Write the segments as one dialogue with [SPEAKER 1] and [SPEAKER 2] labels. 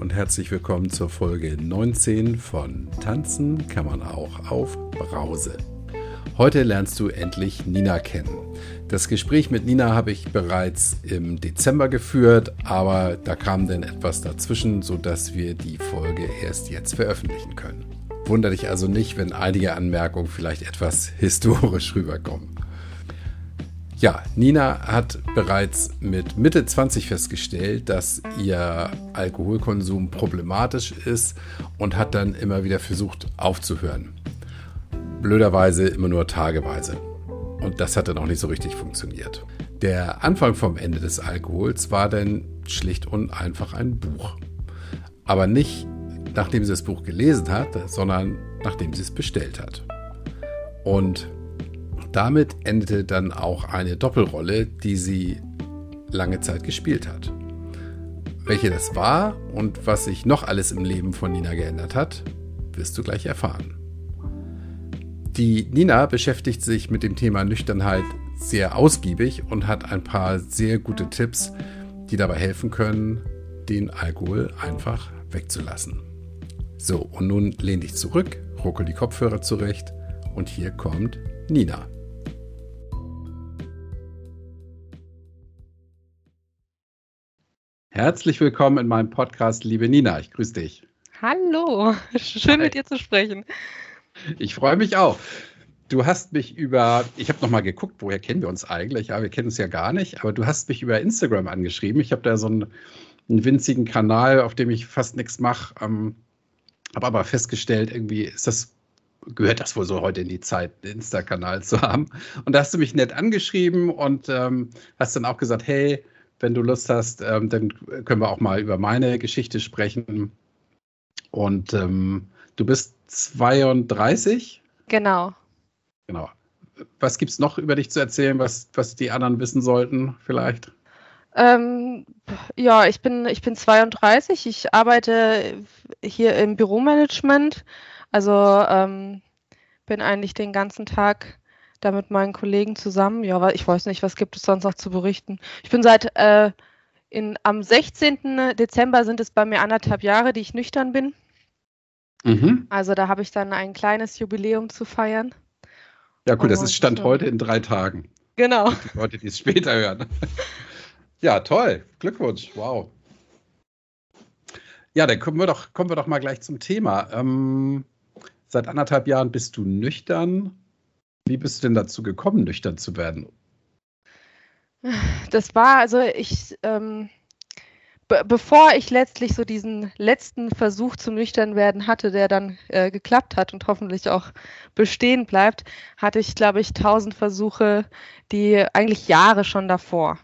[SPEAKER 1] und herzlich willkommen zur Folge 19 von Tanzen kann man auch auf Brause. Heute lernst du endlich Nina kennen. Das Gespräch mit Nina habe ich bereits im Dezember geführt, aber da kam dann etwas dazwischen, sodass wir die Folge erst jetzt veröffentlichen können. Wunder dich also nicht, wenn einige Anmerkungen vielleicht etwas historisch rüberkommen. Ja, Nina hat bereits mit Mitte 20 festgestellt, dass ihr Alkoholkonsum problematisch ist und hat dann immer wieder versucht aufzuhören. Blöderweise immer nur tageweise. Und das hat dann auch nicht so richtig funktioniert. Der Anfang vom Ende des Alkohols war dann schlicht und einfach ein Buch. Aber nicht nachdem sie das Buch gelesen hat, sondern nachdem sie es bestellt hat. Und damit endete dann auch eine Doppelrolle, die sie lange Zeit gespielt hat. Welche das war und was sich noch alles im Leben von Nina geändert hat, wirst du gleich erfahren. Die Nina beschäftigt sich mit dem Thema Nüchternheit sehr ausgiebig und hat ein paar sehr gute Tipps, die dabei helfen können, den Alkohol einfach wegzulassen. So, und nun lehn dich zurück, ruckel die Kopfhörer zurecht und hier kommt Nina. Herzlich willkommen in meinem Podcast, liebe Nina. Ich grüße dich.
[SPEAKER 2] Hallo, schön Hi. mit dir zu sprechen.
[SPEAKER 1] Ich freue mich auch. Du hast mich über, ich habe nochmal geguckt, woher kennen wir uns eigentlich? Ja, wir kennen uns ja gar nicht, aber du hast mich über Instagram angeschrieben. Ich habe da so einen, einen, winzigen Kanal, auf dem ich fast nichts mache. Ähm, habe aber festgestellt, irgendwie ist das, gehört das wohl so heute in die Zeit, einen Insta-Kanal zu haben. Und da hast du mich nett angeschrieben und ähm, hast dann auch gesagt, hey, wenn du Lust hast, ähm, dann können wir auch mal über meine Geschichte sprechen. Und ähm, du bist 32?
[SPEAKER 2] Genau.
[SPEAKER 1] Genau. Was gibt es noch über dich zu erzählen, was, was die anderen wissen sollten, vielleicht?
[SPEAKER 2] Ähm, ja, ich bin, ich bin 32. Ich arbeite hier im Büromanagement. Also ähm, bin eigentlich den ganzen Tag da mit meinen Kollegen zusammen. Ja, ich weiß nicht, was gibt es sonst noch zu berichten. Ich bin seit äh, in, am 16. Dezember sind es bei mir anderthalb Jahre, die ich nüchtern bin. Mhm. Also da habe ich dann ein kleines Jubiläum zu feiern.
[SPEAKER 1] Ja, cool, das ist Stand heute in drei Tagen.
[SPEAKER 2] Genau.
[SPEAKER 1] Die Leute, die es später hören. ja, toll. Glückwunsch. Wow. Ja, dann kommen wir doch, kommen wir doch mal gleich zum Thema. Ähm, seit anderthalb Jahren bist du nüchtern. Wie bist du denn dazu gekommen, nüchtern zu werden?
[SPEAKER 2] Das war, also ich, ähm, be bevor ich letztlich so diesen letzten Versuch zum Nüchternwerden hatte, der dann äh, geklappt hat und hoffentlich auch bestehen bleibt, hatte ich, glaube ich, tausend Versuche, die eigentlich Jahre schon davor.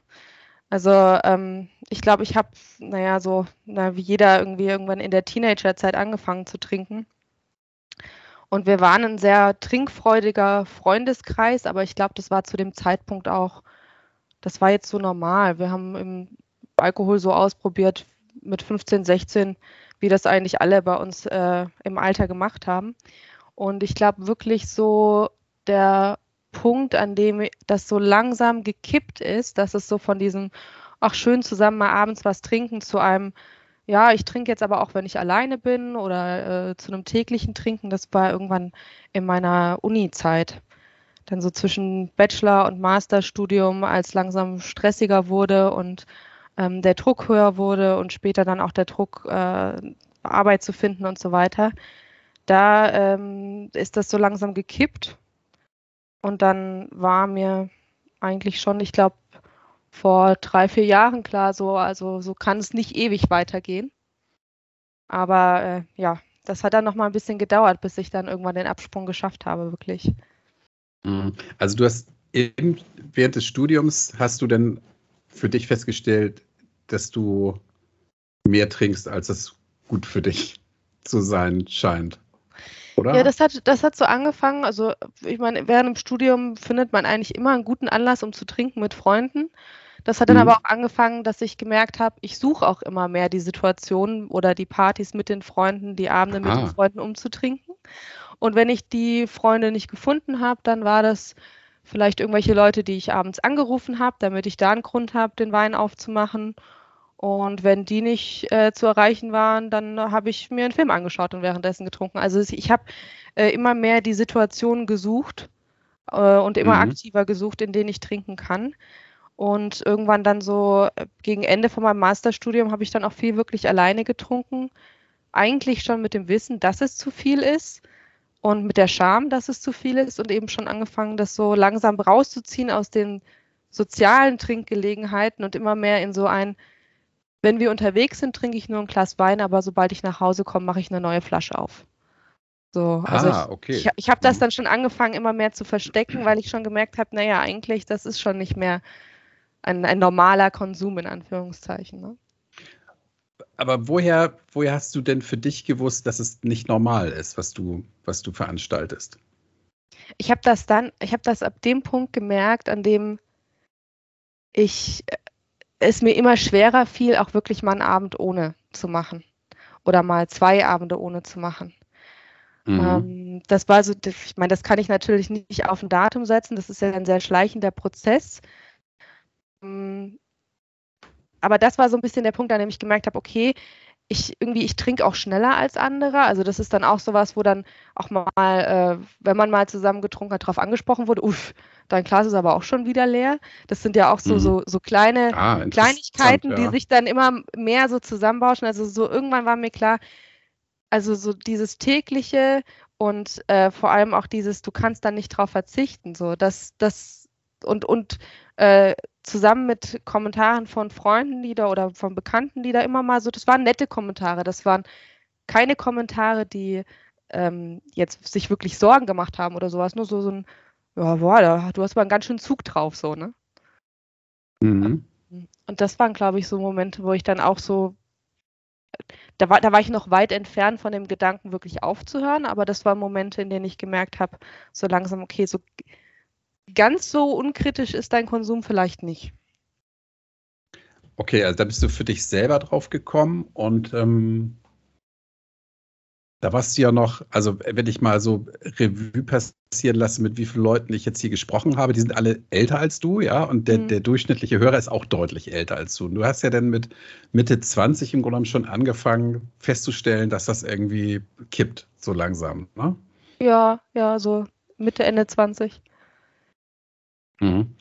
[SPEAKER 2] Also ähm, ich glaube, ich habe, naja, so na, wie jeder irgendwie irgendwann in der Teenagerzeit angefangen zu trinken. Und wir waren ein sehr trinkfreudiger Freundeskreis, aber ich glaube, das war zu dem Zeitpunkt auch, das war jetzt so normal. Wir haben im Alkohol so ausprobiert mit 15, 16, wie das eigentlich alle bei uns äh, im Alter gemacht haben. Und ich glaube wirklich so der Punkt, an dem das so langsam gekippt ist, dass es so von diesem, ach schön zusammen mal abends was trinken zu einem, ja, ich trinke jetzt aber auch, wenn ich alleine bin oder äh, zu einem täglichen Trinken. Das war irgendwann in meiner Uni-Zeit. Dann so zwischen Bachelor- und Masterstudium, als langsam stressiger wurde und ähm, der Druck höher wurde und später dann auch der Druck, äh, Arbeit zu finden und so weiter. Da ähm, ist das so langsam gekippt. Und dann war mir eigentlich schon, ich glaube, vor drei, vier Jahren klar, so, also so kann es nicht ewig weitergehen. Aber äh, ja, das hat dann noch mal ein bisschen gedauert, bis ich dann irgendwann den Absprung geschafft habe, wirklich.
[SPEAKER 1] Mhm. Also du hast eben, während des Studiums hast du denn für dich festgestellt, dass du mehr trinkst, als es gut für dich zu sein scheint. Oder?
[SPEAKER 2] Ja, das hat, das hat so angefangen. Also, ich meine, während dem Studium findet man eigentlich immer einen guten Anlass, um zu trinken mit Freunden. Das hat dann mhm. aber auch angefangen, dass ich gemerkt habe, ich suche auch immer mehr die Situationen oder die Partys mit den Freunden, die Abende mit den Freunden umzutrinken. Und wenn ich die Freunde nicht gefunden habe, dann war das vielleicht irgendwelche Leute, die ich abends angerufen habe, damit ich da einen Grund habe, den Wein aufzumachen. Und wenn die nicht äh, zu erreichen waren, dann habe ich mir einen Film angeschaut und währenddessen getrunken. Also ich habe äh, immer mehr die Situationen gesucht äh, und immer mhm. aktiver gesucht, in denen ich trinken kann. Und irgendwann dann so äh, gegen Ende von meinem Masterstudium habe ich dann auch viel wirklich alleine getrunken. Eigentlich schon mit dem Wissen, dass es zu viel ist und mit der Scham, dass es zu viel ist und eben schon angefangen, das so langsam rauszuziehen aus den sozialen Trinkgelegenheiten und immer mehr in so ein, wenn wir unterwegs sind, trinke ich nur ein Glas Wein, aber sobald ich nach Hause komme, mache ich eine neue Flasche auf. So, also ah, okay. ich, ich, ich habe das mhm. dann schon angefangen, immer mehr zu verstecken, weil ich schon gemerkt habe, naja, eigentlich, das ist schon nicht mehr ein, ein normaler Konsum in Anführungszeichen. Ne?
[SPEAKER 1] Aber woher, woher hast du denn für dich gewusst, dass es nicht normal ist, was du, was du veranstaltest?
[SPEAKER 2] Ich habe das dann, ich habe das ab dem Punkt gemerkt, an dem ich es mir immer schwerer fiel, auch wirklich mal einen Abend ohne zu machen. Oder mal zwei Abende ohne zu machen. Mhm. Ähm, das war so, ich meine, das kann ich natürlich nicht auf ein Datum setzen, das ist ja ein sehr schleichender Prozess. Ähm, aber das war so ein bisschen der Punkt, an dem ich gemerkt habe, okay, ich irgendwie, ich trinke auch schneller als andere. Also das ist dann auch sowas, wo dann auch mal, äh, wenn man mal zusammen getrunken hat, darauf angesprochen wurde, uff, dein Glas ist aber auch schon wieder leer. Das sind ja auch so, mhm. so, so kleine ah, Kleinigkeiten, ja. die sich dann immer mehr so zusammenbauschen. Also so irgendwann war mir klar, also so dieses tägliche und äh, vor allem auch dieses, du kannst dann nicht drauf verzichten. So, das, das und, und äh, zusammen mit Kommentaren von Freunden, die da oder von Bekannten, die da immer mal so, das waren nette Kommentare, das waren keine Kommentare, die ähm, jetzt sich wirklich Sorgen gemacht haben oder sowas, nur so, so ein, ja, boah, da, du hast mal einen ganz schönen Zug drauf, so, ne? Mhm. Und das waren, glaube ich, so Momente, wo ich dann auch so, da war, da war ich noch weit entfernt von dem Gedanken, wirklich aufzuhören, aber das waren Momente, in denen ich gemerkt habe, so langsam, okay, so ganz so unkritisch ist dein Konsum vielleicht nicht.
[SPEAKER 1] Okay, also da bist du für dich selber drauf gekommen und ähm, da warst du ja noch, also wenn ich mal so Revue passieren lasse, mit wie vielen Leuten ich jetzt hier gesprochen habe, die sind alle älter als du, ja, und der, mhm. der durchschnittliche Hörer ist auch deutlich älter als du. Und du hast ja dann mit Mitte 20 im Grunde genommen schon angefangen festzustellen, dass das irgendwie kippt, so langsam, ne?
[SPEAKER 2] Ja, ja, so Mitte, Ende 20.
[SPEAKER 1] Mhm.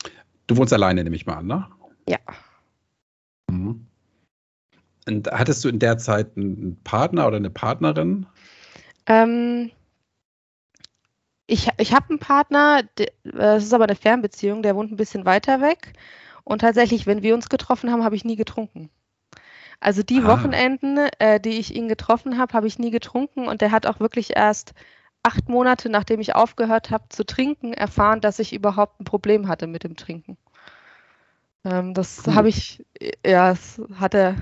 [SPEAKER 1] Du wohnst alleine, nehme ich mal an, ne?
[SPEAKER 2] Ja.
[SPEAKER 1] Mhm. Und hattest du in der Zeit einen Partner oder eine Partnerin?
[SPEAKER 2] Ähm, ich ich habe einen Partner, das ist aber eine Fernbeziehung, der wohnt ein bisschen weiter weg. Und tatsächlich, wenn wir uns getroffen haben, habe ich nie getrunken. Also die ah. Wochenenden, äh, die ich ihn getroffen habe, habe ich nie getrunken und der hat auch wirklich erst acht Monate, nachdem ich aufgehört habe zu trinken, erfahren, dass ich überhaupt ein Problem hatte mit dem Trinken. Ähm, das cool. habe ich, ja, das hat er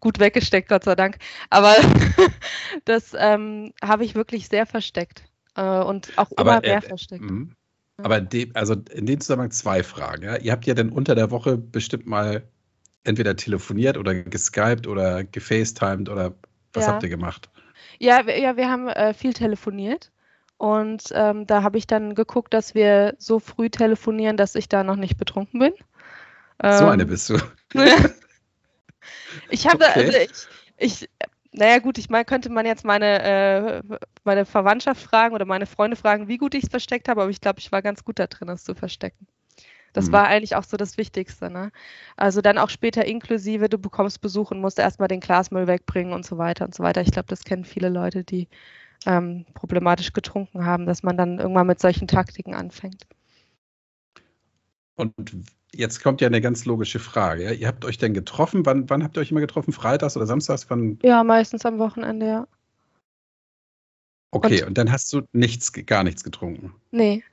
[SPEAKER 2] gut weggesteckt, Gott sei Dank. Aber das ähm, habe ich wirklich sehr versteckt äh, und auch aber, immer mehr äh, versteckt.
[SPEAKER 1] Mh. Aber de, also in dem Zusammenhang zwei Fragen. Ja? Ihr habt ja dann unter der Woche bestimmt mal entweder telefoniert oder geskypt oder gefacetimed oder was ja. habt ihr gemacht?
[SPEAKER 2] Ja, wir, ja, wir haben äh, viel telefoniert. Und ähm, da habe ich dann geguckt, dass wir so früh telefonieren, dass ich da noch nicht betrunken bin.
[SPEAKER 1] Ähm, so eine bist du.
[SPEAKER 2] ich habe, okay. also ich, ich, naja gut, ich meine, könnte man jetzt meine, äh, meine Verwandtschaft fragen oder meine Freunde fragen, wie gut ich es versteckt habe, aber ich glaube, ich war ganz gut da drin, es zu verstecken. Das mhm. war eigentlich auch so das Wichtigste. Ne? Also dann auch später inklusive, du bekommst Besuch und musst erstmal den Glasmüll wegbringen und so weiter und so weiter. Ich glaube, das kennen viele Leute, die ähm, problematisch getrunken haben, dass man dann irgendwann mit solchen Taktiken anfängt.
[SPEAKER 1] Und jetzt kommt ja eine ganz logische Frage. Ja? Ihr habt euch denn getroffen? Wann, wann habt ihr euch immer getroffen? Freitags oder samstags? Wann?
[SPEAKER 2] Ja, meistens am Wochenende, ja.
[SPEAKER 1] Okay, und, und dann hast du nichts, gar nichts getrunken?
[SPEAKER 2] Nee.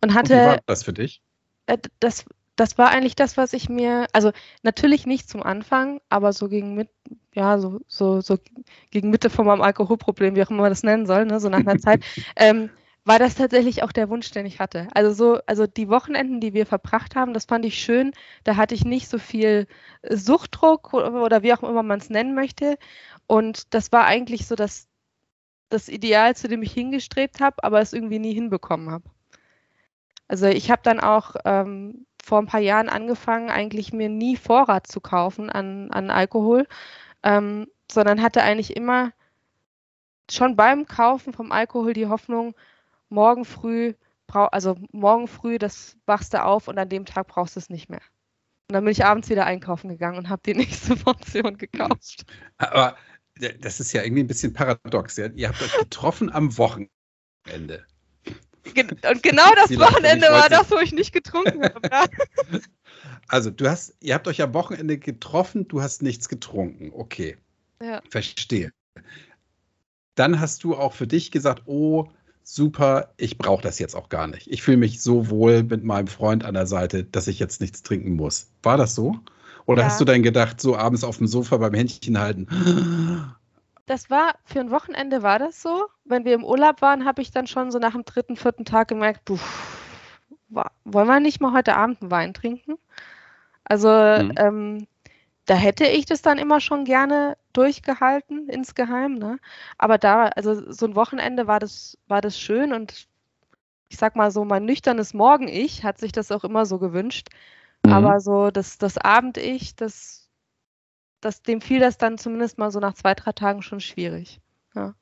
[SPEAKER 2] Und hatte.
[SPEAKER 1] Und wie war das für dich?
[SPEAKER 2] Äh, das das war eigentlich das, was ich mir, also natürlich nicht zum Anfang, aber so gegen mit, ja, so, so, so gegen Mitte von meinem Alkoholproblem, wie auch immer man das nennen soll, ne, so nach einer Zeit, ähm, war das tatsächlich auch der Wunsch, den ich hatte. Also so, also die Wochenenden, die wir verbracht haben, das fand ich schön. Da hatte ich nicht so viel Suchtdruck oder wie auch immer man es nennen möchte. Und das war eigentlich so das, das Ideal, zu dem ich hingestrebt habe, aber es irgendwie nie hinbekommen habe. Also ich habe dann auch ähm, vor ein paar Jahren angefangen, eigentlich mir nie Vorrat zu kaufen an, an Alkohol, ähm, sondern hatte eigentlich immer schon beim Kaufen vom Alkohol die Hoffnung, morgen früh, also morgen früh, das wachst du auf und an dem Tag brauchst du es nicht mehr. Und dann bin ich abends wieder einkaufen gegangen und habe die nächste Portion gekauft.
[SPEAKER 1] Aber das ist ja irgendwie ein bisschen paradox. Ja? Ihr habt euch getroffen am Wochenende.
[SPEAKER 2] Und genau das Wochenende war das, wo ich nicht getrunken habe. Ja?
[SPEAKER 1] Also, du hast, ihr habt euch am Wochenende getroffen, du hast nichts getrunken. Okay. Ja. Verstehe. Dann hast du auch für dich gesagt, oh, super, ich brauche das jetzt auch gar nicht. Ich fühle mich so wohl mit meinem Freund an der Seite, dass ich jetzt nichts trinken muss. War das so? Oder ja. hast du dann gedacht, so abends auf dem Sofa beim Händchen halten?
[SPEAKER 2] Das war, für ein Wochenende war das so. Wenn wir im Urlaub waren, habe ich dann schon so nach dem dritten, vierten Tag gemerkt, puh, wollen wir nicht mal heute Abend einen Wein trinken? Also mhm. ähm, da hätte ich das dann immer schon gerne durchgehalten, insgeheim, ne? Aber da, also so ein Wochenende war das, war das schön und ich sag mal so, mein nüchternes Morgen-Ich hat sich das auch immer so gewünscht. Mhm. Aber so das, das Abend-Ich, das, das, dem fiel das dann zumindest mal so nach zwei, drei Tagen schon schwierig. Ja.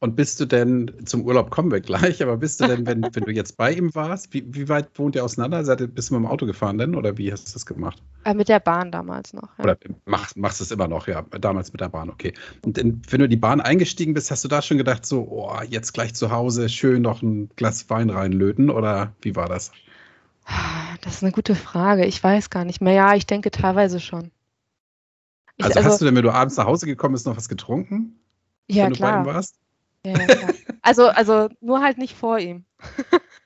[SPEAKER 1] Und bist du denn, zum Urlaub kommen wir gleich, aber bist du denn, wenn, wenn du jetzt bei ihm warst, wie, wie weit wohnt ihr auseinander? Seid ihr, bist du mit dem Auto gefahren denn oder wie hast du das gemacht?
[SPEAKER 2] Äh, mit der Bahn damals noch.
[SPEAKER 1] Ja. Oder machst, machst du es immer noch, ja, damals mit der Bahn, okay. Und denn, wenn du in die Bahn eingestiegen bist, hast du da schon gedacht, so, oh, jetzt gleich zu Hause schön noch ein Glas Wein reinlöten oder wie war das?
[SPEAKER 2] Das ist eine gute Frage. Ich weiß gar nicht mehr. Ja, ich denke teilweise schon.
[SPEAKER 1] Ich, also, also, hast du denn, wenn du abends nach Hause gekommen bist, noch was getrunken?
[SPEAKER 2] Ja, wenn klar. du bei ihm warst? Ja, ja, also, also nur halt nicht vor ihm.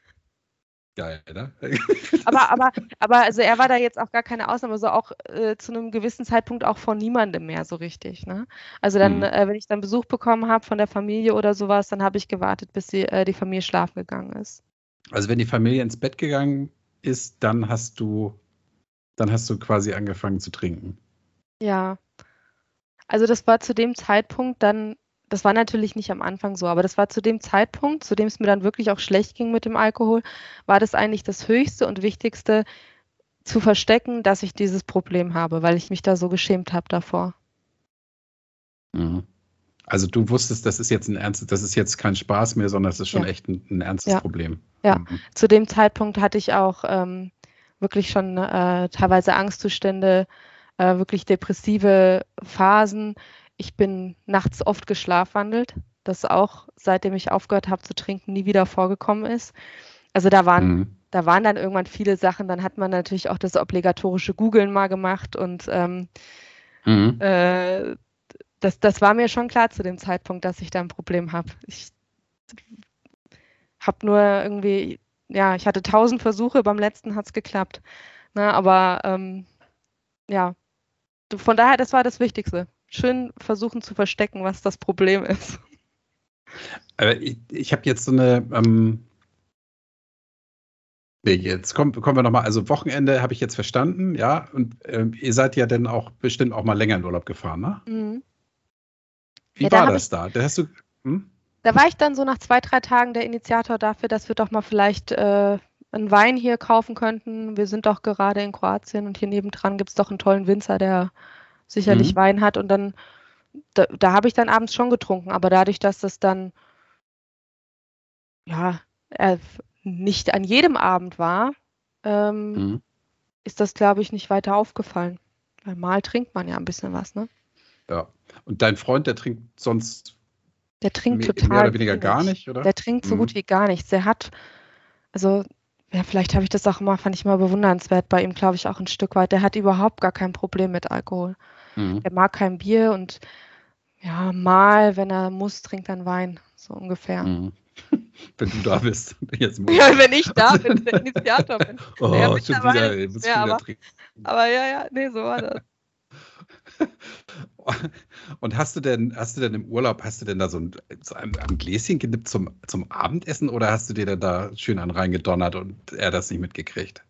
[SPEAKER 1] Geil, ne?
[SPEAKER 2] aber, aber, aber also er war da jetzt auch gar keine Ausnahme, so auch äh, zu einem gewissen Zeitpunkt auch von niemandem mehr so richtig. Ne? Also dann, mhm. äh, wenn ich dann Besuch bekommen habe von der Familie oder sowas, dann habe ich gewartet, bis die, äh, die Familie schlafen gegangen ist.
[SPEAKER 1] Also wenn die Familie ins Bett gegangen ist, dann hast du, dann hast du quasi angefangen zu trinken.
[SPEAKER 2] Ja. Also das war zu dem Zeitpunkt dann das war natürlich nicht am Anfang so, aber das war zu dem Zeitpunkt, zu dem es mir dann wirklich auch schlecht ging mit dem Alkohol, war das eigentlich das Höchste und Wichtigste zu verstecken, dass ich dieses Problem habe, weil ich mich da so geschämt habe davor.
[SPEAKER 1] Mhm. Also du wusstest, das ist jetzt ein ernstes, das ist jetzt kein Spaß mehr, sondern es ist schon ja. echt ein, ein, ernstes
[SPEAKER 2] ja.
[SPEAKER 1] Problem.
[SPEAKER 2] Ja, mhm. zu dem Zeitpunkt hatte ich auch ähm, wirklich schon äh, teilweise Angstzustände, äh, wirklich depressive Phasen ich bin nachts oft geschlafwandelt, das auch, seitdem ich aufgehört habe zu trinken, nie wieder vorgekommen ist. Also da waren, mhm. da waren dann irgendwann viele Sachen. Dann hat man natürlich auch das obligatorische Googeln mal gemacht und ähm, mhm. äh, das, das war mir schon klar zu dem Zeitpunkt, dass ich da ein Problem habe. Ich habe nur irgendwie, ja, ich hatte tausend Versuche, beim letzten hat es geklappt. Na, aber ähm, ja, von daher, das war das Wichtigste schön versuchen zu verstecken, was das Problem ist.
[SPEAKER 1] Aber ich, ich habe jetzt so eine. Ähm Nee, jetzt kommen, kommen wir nochmal. Also Wochenende habe ich jetzt verstanden, ja. Und ähm, ihr seid ja dann auch bestimmt auch mal länger in Urlaub gefahren, ne? Mhm. Wie ja, war da das ich, da? Da hast du. Hm?
[SPEAKER 2] Da war ich dann so nach zwei, drei Tagen der Initiator dafür, dass wir doch mal vielleicht äh, einen Wein hier kaufen könnten. Wir sind doch gerade in Kroatien und hier nebendran gibt es doch einen tollen Winzer, der sicherlich mhm. Wein hat und dann, da, da habe ich dann abends schon getrunken, aber dadurch, dass das dann, ja, äh, nicht an jedem Abend war, ähm, mhm. ist das, glaube ich, nicht weiter aufgefallen. Weil mal trinkt man ja ein bisschen was, ne?
[SPEAKER 1] Ja. Und dein Freund, der trinkt sonst
[SPEAKER 2] der trinkt mehr, total
[SPEAKER 1] mehr oder weniger wenig. gar nicht, oder?
[SPEAKER 2] Der trinkt so mhm. gut wie gar nichts. Der hat, also ja, vielleicht habe ich das auch immer, fand ich mal bewundernswert bei ihm, glaube ich, auch ein Stück weit. Der hat überhaupt gar kein Problem mit Alkohol. Mhm. Der mag kein Bier und ja, mal, wenn er muss, trinkt er Wein, so ungefähr. Mhm.
[SPEAKER 1] Wenn du da bist.
[SPEAKER 2] Jetzt ja, wenn ich da bin, der Initiator bin.
[SPEAKER 1] Oh, ja, schon wieder, ey, muss
[SPEAKER 2] ja, aber, aber ja, ja, nee, so war das.
[SPEAKER 1] Und hast du denn, hast du denn im Urlaub, hast du denn da so ein, so ein, ein Gläschen genippt zum, zum Abendessen oder hast du dir denn da schön an reingedonnert und er das nicht mitgekriegt?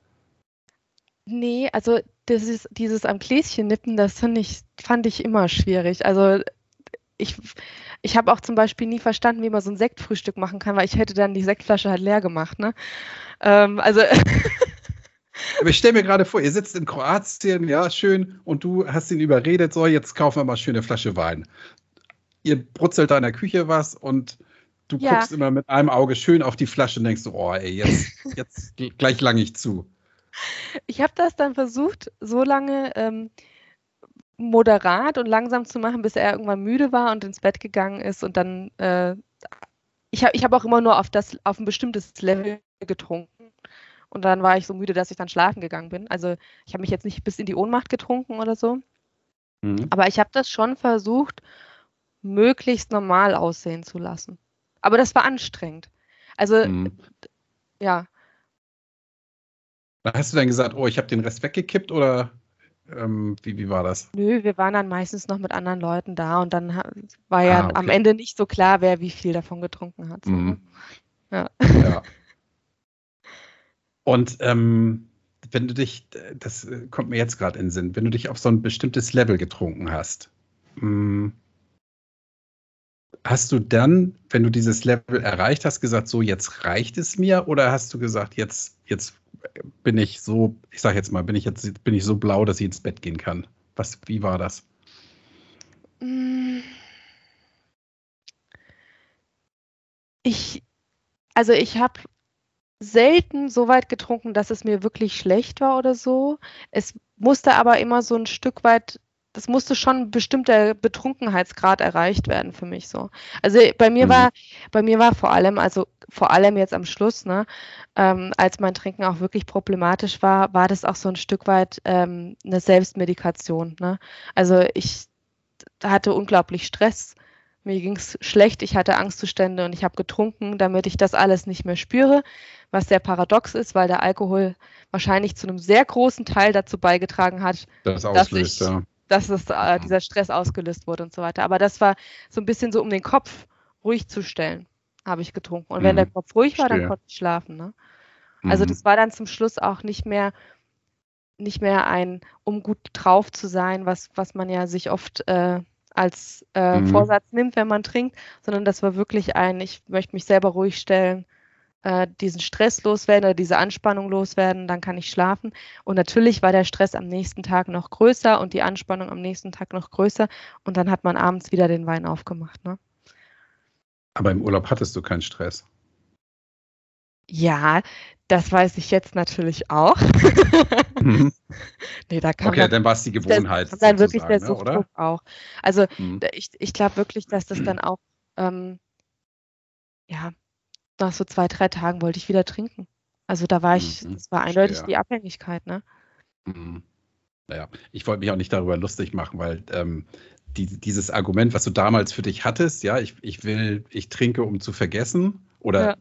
[SPEAKER 2] Nee, also das ist, dieses am Gläschen nippen, das fand ich, fand ich immer schwierig. Also ich, ich habe auch zum Beispiel nie verstanden, wie man so ein Sektfrühstück machen kann, weil ich hätte dann die Sektflasche halt leer gemacht. Ne? Ähm, also
[SPEAKER 1] Aber ich stelle mir gerade vor, ihr sitzt in Kroatien, ja, schön, und du hast ihn überredet, so, jetzt kaufen wir mal schöne Flasche Wein. Ihr brutzelt da in der Küche was und du ja. guckst immer mit einem Auge schön auf die Flasche und denkst, oh ey, jetzt, jetzt gleich lang ich zu.
[SPEAKER 2] Ich habe das dann versucht, so lange ähm, moderat und langsam zu machen, bis er irgendwann müde war und ins Bett gegangen ist und dann äh, ich habe ich hab auch immer nur auf das auf ein bestimmtes Level getrunken und dann war ich so müde, dass ich dann schlafen gegangen bin. Also ich habe mich jetzt nicht bis in die Ohnmacht getrunken oder so, mhm. aber ich habe das schon versucht, möglichst normal aussehen zu lassen. Aber das war anstrengend. Also mhm. ja.
[SPEAKER 1] Hast du dann gesagt, oh, ich habe den Rest weggekippt oder ähm, wie, wie war das?
[SPEAKER 2] Nö, wir waren dann meistens noch mit anderen Leuten da und dann war ja ah, okay. am Ende nicht so klar, wer wie viel davon getrunken hat. So. Mhm.
[SPEAKER 1] Ja. ja. Und ähm, wenn du dich, das kommt mir jetzt gerade in den Sinn, wenn du dich auf so ein bestimmtes Level getrunken hast, hm, hast du dann, wenn du dieses Level erreicht hast, gesagt, so jetzt reicht es mir? Oder hast du gesagt, jetzt, jetzt bin ich so, ich sag jetzt mal, bin ich jetzt bin ich so blau, dass ich ins Bett gehen kann? Was, wie war das?
[SPEAKER 2] Ich, also ich habe selten so weit getrunken, dass es mir wirklich schlecht war oder so. Es musste aber immer so ein Stück weit, das musste schon ein bestimmter Betrunkenheitsgrad erreicht werden für mich so. Also bei mir mhm. war, bei mir war vor allem, also vor allem jetzt am Schluss, ne, ähm, als mein Trinken auch wirklich problematisch war, war das auch so ein Stück weit ähm, eine Selbstmedikation. Ne? Also ich hatte unglaublich Stress mir ging es schlecht, ich hatte Angstzustände und ich habe getrunken, damit ich das alles nicht mehr spüre, was sehr paradox ist, weil der Alkohol wahrscheinlich zu einem sehr großen Teil dazu beigetragen hat, das auslöst, dass, ich, ja. Dass es, äh, dieser Stress ausgelöst wurde und so weiter. Aber das war so ein bisschen so, um den Kopf ruhig zu stellen, habe ich getrunken. Und mhm. wenn der Kopf ruhig war, dann konnte ich schlafen. Ne? Also mhm. das war dann zum Schluss auch nicht mehr nicht mehr ein, um gut drauf zu sein, was, was man ja sich oft äh, als äh, mhm. Vorsatz nimmt, wenn man trinkt, sondern das war wirklich ein, ich möchte mich selber ruhig stellen, äh, diesen Stress loswerden oder diese Anspannung loswerden, dann kann ich schlafen. Und natürlich war der Stress am nächsten Tag noch größer und die Anspannung am nächsten Tag noch größer und dann hat man abends wieder den Wein aufgemacht. Ne?
[SPEAKER 1] Aber im Urlaub hattest du keinen Stress.
[SPEAKER 2] Ja, das weiß ich jetzt natürlich auch.
[SPEAKER 1] mhm. nee, da kann okay, man, dann war es die Gewohnheit.
[SPEAKER 2] Das dann wirklich der ne, Suchtdruck ne, auch. Also mhm. ich, ich glaube wirklich, dass das dann auch, ähm, ja, nach so zwei, drei Tagen wollte ich wieder trinken. Also da war ich, mhm. das war eindeutig Schwer. die Abhängigkeit, ne?
[SPEAKER 1] Mhm. Naja, ich wollte mich auch nicht darüber lustig machen, weil ähm, die, dieses Argument, was du damals für dich hattest, ja, ich, ich will, ich trinke, um zu vergessen oder ja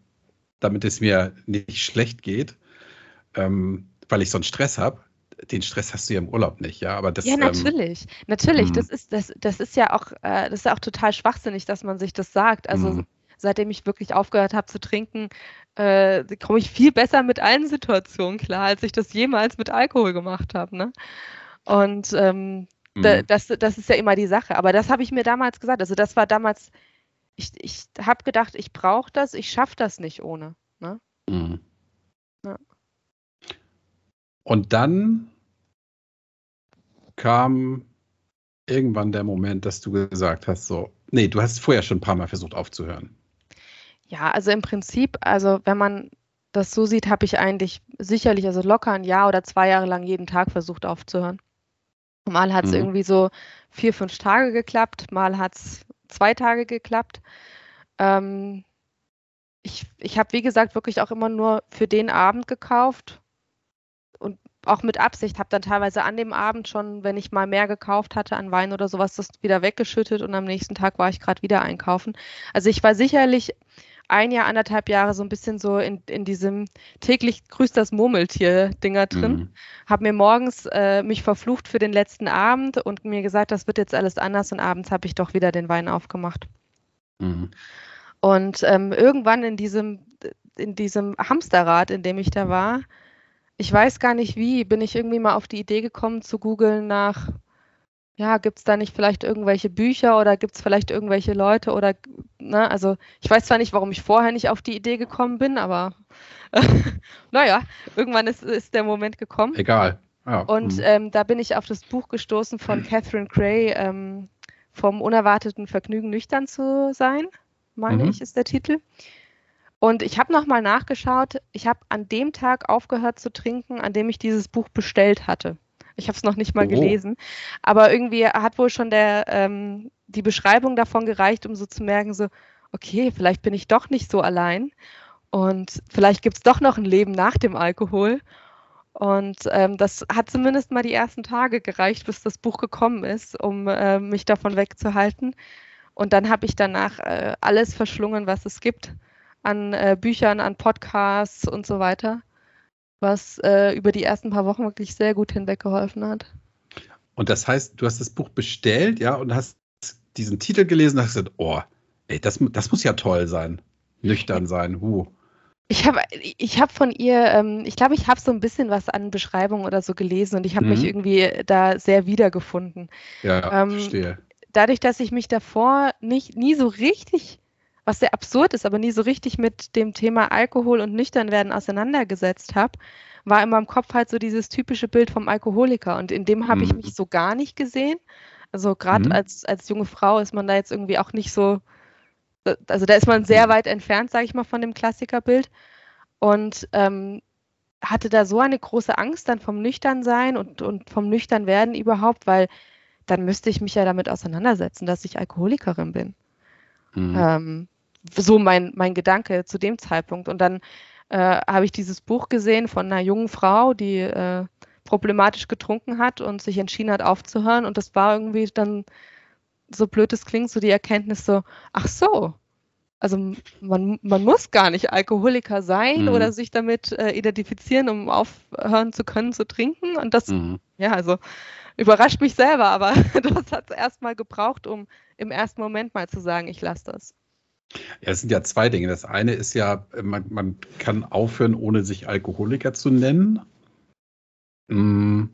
[SPEAKER 1] damit es mir nicht schlecht geht, ähm, weil ich so einen Stress habe. Den Stress hast du ja im Urlaub nicht, ja. Aber das,
[SPEAKER 2] ja, natürlich. Ähm, natürlich. Das ist, das, das ist ja auch, äh, das ist ja auch total schwachsinnig, dass man sich das sagt. Also mhm. Seitdem ich wirklich aufgehört habe zu trinken, äh, komme ich viel besser mit allen Situationen klar, als ich das jemals mit Alkohol gemacht habe. Ne? Und ähm, mhm. das, das ist ja immer die Sache. Aber das habe ich mir damals gesagt. Also das war damals ich, ich habe gedacht, ich brauche das, ich schaffe das nicht ohne. Ne? Mhm.
[SPEAKER 1] Ja. Und dann kam irgendwann der Moment, dass du gesagt hast, so, nee, du hast vorher schon ein paar Mal versucht aufzuhören.
[SPEAKER 2] Ja, also im Prinzip, also wenn man das so sieht, habe ich eigentlich sicherlich, also locker ein Jahr oder zwei Jahre lang jeden Tag versucht aufzuhören. Mal hat es mhm. irgendwie so vier, fünf Tage geklappt, mal hat es zwei Tage geklappt. Ähm, ich ich habe, wie gesagt, wirklich auch immer nur für den Abend gekauft und auch mit Absicht, habe dann teilweise an dem Abend schon, wenn ich mal mehr gekauft hatte an Wein oder sowas, das wieder weggeschüttet und am nächsten Tag war ich gerade wieder einkaufen. Also ich war sicherlich ein Jahr, anderthalb Jahre so ein bisschen so in, in diesem täglich grüßt das Murmeltier-Dinger drin. Mhm. Habe mir morgens äh, mich verflucht für den letzten Abend und mir gesagt, das wird jetzt alles anders und abends habe ich doch wieder den Wein aufgemacht. Mhm. Und ähm, irgendwann in diesem, in diesem Hamsterrad, in dem ich da war, ich weiß gar nicht wie, bin ich irgendwie mal auf die Idee gekommen zu googeln nach ja, gibt es da nicht vielleicht irgendwelche Bücher oder gibt es vielleicht irgendwelche Leute oder, ne, also ich weiß zwar nicht, warum ich vorher nicht auf die Idee gekommen bin, aber naja, irgendwann ist, ist der Moment gekommen.
[SPEAKER 1] Egal.
[SPEAKER 2] Ja. Und mhm. ähm, da bin ich auf das Buch gestoßen von Catherine Gray, ähm, vom unerwarteten Vergnügen nüchtern zu sein, meine mhm. ich, ist der Titel. Und ich habe nochmal nachgeschaut, ich habe an dem Tag aufgehört zu trinken, an dem ich dieses Buch bestellt hatte. Ich habe es noch nicht mal oh. gelesen. Aber irgendwie hat wohl schon der, ähm, die Beschreibung davon gereicht, um so zu merken, so, okay, vielleicht bin ich doch nicht so allein. Und vielleicht gibt es doch noch ein Leben nach dem Alkohol. Und ähm, das hat zumindest mal die ersten Tage gereicht, bis das Buch gekommen ist, um äh, mich davon wegzuhalten. Und dann habe ich danach äh, alles verschlungen, was es gibt an äh, Büchern, an Podcasts und so weiter, was äh, über die ersten paar Wochen wirklich sehr gut hinweggeholfen hat.
[SPEAKER 1] Und das heißt, du hast das Buch bestellt, ja, und hast diesen Titel gelesen und hast gesagt, oh, ey, das, das muss ja toll sein. Nüchtern sein, huh.
[SPEAKER 2] Ich habe ich hab von ihr, ähm, ich glaube, ich habe so ein bisschen was an Beschreibungen oder so gelesen und ich habe mhm. mich irgendwie da sehr wiedergefunden.
[SPEAKER 1] Ja, ähm, verstehe.
[SPEAKER 2] Dadurch, dass ich mich davor nicht nie so richtig, was sehr absurd ist, aber nie so richtig mit dem Thema Alkohol und Nüchternwerden auseinandergesetzt habe, war in meinem Kopf halt so dieses typische Bild vom Alkoholiker und in dem habe mhm. ich mich so gar nicht gesehen. Also gerade mhm. als, als junge Frau ist man da jetzt irgendwie auch nicht so also da ist man sehr mhm. weit entfernt, sage ich mal, von dem Klassikerbild. Und ähm, hatte da so eine große Angst dann vom Nüchternsein und, und vom Nüchternwerden überhaupt, weil dann müsste ich mich ja damit auseinandersetzen, dass ich Alkoholikerin bin. Mhm. Ähm, so mein, mein Gedanke zu dem Zeitpunkt. Und dann äh, habe ich dieses Buch gesehen von einer jungen Frau, die äh, problematisch getrunken hat und sich entschieden hat aufzuhören. Und das war irgendwie dann so blöd es klingt, so die Erkenntnis so, ach so, also man, man muss gar nicht Alkoholiker sein mhm. oder sich damit äh, identifizieren, um aufhören zu können zu trinken. Und das, mhm. ja, also überrascht mich selber, aber das hat es erstmal gebraucht, um im ersten Moment mal zu sagen, ich lasse das.
[SPEAKER 1] Ja, es sind ja zwei Dinge. Das eine ist ja, man, man kann aufhören, ohne sich Alkoholiker zu nennen. Mm.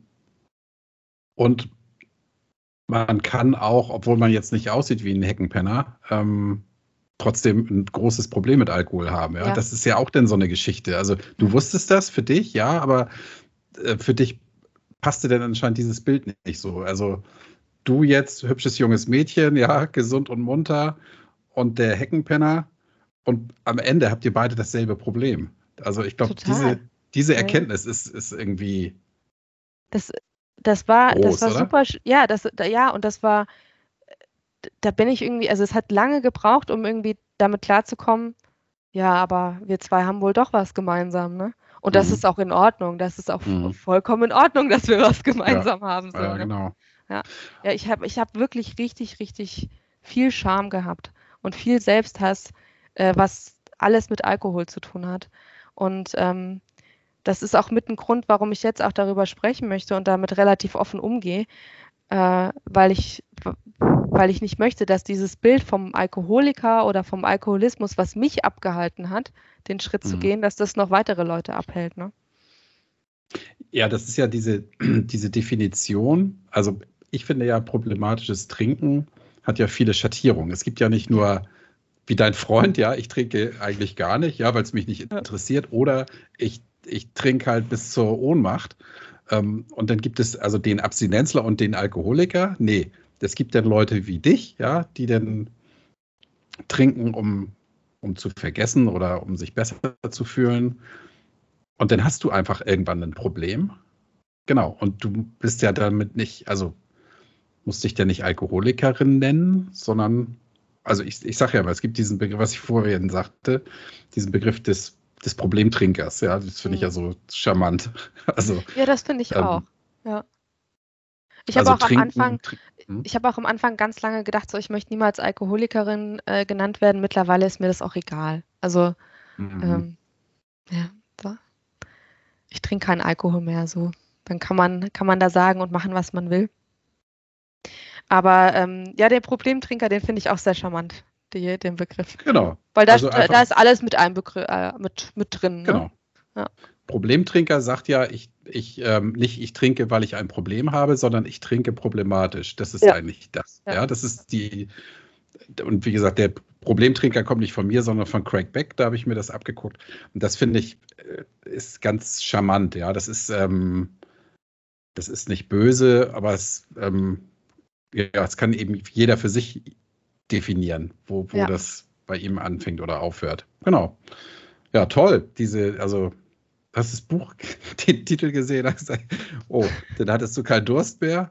[SPEAKER 1] Und man kann auch, obwohl man jetzt nicht aussieht wie ein Heckenpenner, ähm, trotzdem ein großes Problem mit Alkohol haben. Ja? ja? Das ist ja auch dann so eine Geschichte. Also du wusstest das für dich, ja, aber äh, für dich passte denn anscheinend dieses Bild nicht so. Also du jetzt, hübsches junges Mädchen, ja, gesund und munter und der Heckenpenner und am Ende habt ihr beide dasselbe Problem. Also ich glaube, diese, diese Erkenntnis ist, ist irgendwie.
[SPEAKER 2] Das das war, Groß, das war super, ja, das, ja, und das war, da bin ich irgendwie, also es hat lange gebraucht, um irgendwie damit klarzukommen, ja, aber wir zwei haben wohl doch was gemeinsam, ne? Und das mhm. ist auch in Ordnung, das ist auch mhm. vollkommen in Ordnung, dass wir was gemeinsam
[SPEAKER 1] ja.
[SPEAKER 2] haben.
[SPEAKER 1] So, ja,
[SPEAKER 2] ne?
[SPEAKER 1] genau.
[SPEAKER 2] Ja, ja ich habe ich hab wirklich richtig, richtig viel Scham gehabt und viel Selbsthass, äh, was alles mit Alkohol zu tun hat. Und ähm, das ist auch mit ein Grund, warum ich jetzt auch darüber sprechen möchte und damit relativ offen umgehe, äh, weil ich weil ich nicht möchte, dass dieses Bild vom Alkoholiker oder vom Alkoholismus, was mich abgehalten hat, den Schritt mhm. zu gehen, dass das noch weitere Leute abhält. Ne?
[SPEAKER 1] Ja, das ist ja diese, diese Definition. Also ich finde ja, problematisches Trinken hat ja viele Schattierungen. Es gibt ja nicht nur wie dein Freund, ja, ich trinke eigentlich gar nicht, ja, weil es mich nicht interessiert, oder ich ich trinke halt bis zur Ohnmacht. Ähm, und dann gibt es also den Abstinenzler und den Alkoholiker. Nee, es gibt dann Leute wie dich, ja, die dann trinken, um, um zu vergessen oder um sich besser zu fühlen. Und dann hast du einfach irgendwann ein Problem. Genau. Und du bist ja damit nicht, also musst dich ja nicht Alkoholikerin nennen, sondern, also ich, ich sage ja mal, es gibt diesen Begriff, was ich vorhin sagte, diesen Begriff des des Problemtrinkers. Ja, das finde ich ja mhm. so charmant. Also,
[SPEAKER 2] ja, das finde ich ähm, auch. Ja. Ich also habe auch trinken, am Anfang, hm? ich habe auch am Anfang ganz lange gedacht, so ich möchte niemals Alkoholikerin äh, genannt werden. Mittlerweile ist mir das auch egal. Also mhm. ähm, ja, so. ich trinke keinen Alkohol mehr. So, dann kann man kann man da sagen und machen, was man will. Aber ähm, ja, der Problemtrinker, den finde ich auch sehr charmant die, den Begriff.
[SPEAKER 1] Genau.
[SPEAKER 2] Weil da, also da ist alles mit einem Begriff äh, mit, mit drin.
[SPEAKER 1] Ne? Genau. Ja. Problemtrinker sagt ja, ich, ich ähm, nicht ich trinke, weil ich ein Problem habe, sondern ich trinke problematisch. Das ist ja. eigentlich das. Ja. ja, das ist die, und wie gesagt, der Problemtrinker kommt nicht von mir, sondern von Craig Beck, da habe ich mir das abgeguckt. Und das finde ich, äh, ist ganz charmant, ja. Das ist, ähm, das ist nicht böse, aber es, ähm, ja, es kann eben jeder für sich definieren, wo, wo ja. das bei ihm anfängt oder aufhört. Genau. Ja, toll. Diese, also, hast das Buch, den Titel gesehen, hast gesagt, oh, dann hattest du keinen Durst mehr.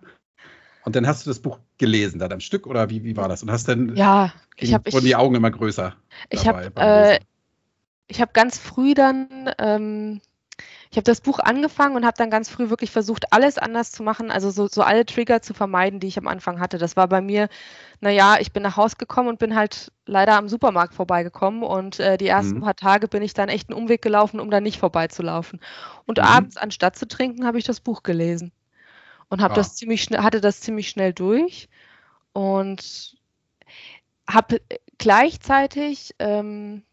[SPEAKER 1] Und dann hast du das Buch gelesen, dann am Stück oder wie, wie war das? Und hast dann
[SPEAKER 2] ja, ich hab,
[SPEAKER 1] wurden die Augen immer größer.
[SPEAKER 2] Ich habe äh, ich habe ganz früh dann ähm, ich habe das Buch angefangen und habe dann ganz früh wirklich versucht, alles anders zu machen, also so, so alle Trigger zu vermeiden, die ich am Anfang hatte. Das war bei mir, naja, ich bin nach Hause gekommen und bin halt leider am Supermarkt vorbeigekommen und äh, die ersten mhm. paar Tage bin ich dann echt einen Umweg gelaufen, um da nicht vorbeizulaufen. Und mhm. abends, anstatt zu trinken, habe ich das Buch gelesen und habe ah. das ziemlich schnell, hatte das ziemlich schnell durch und habe gleichzeitig ähm,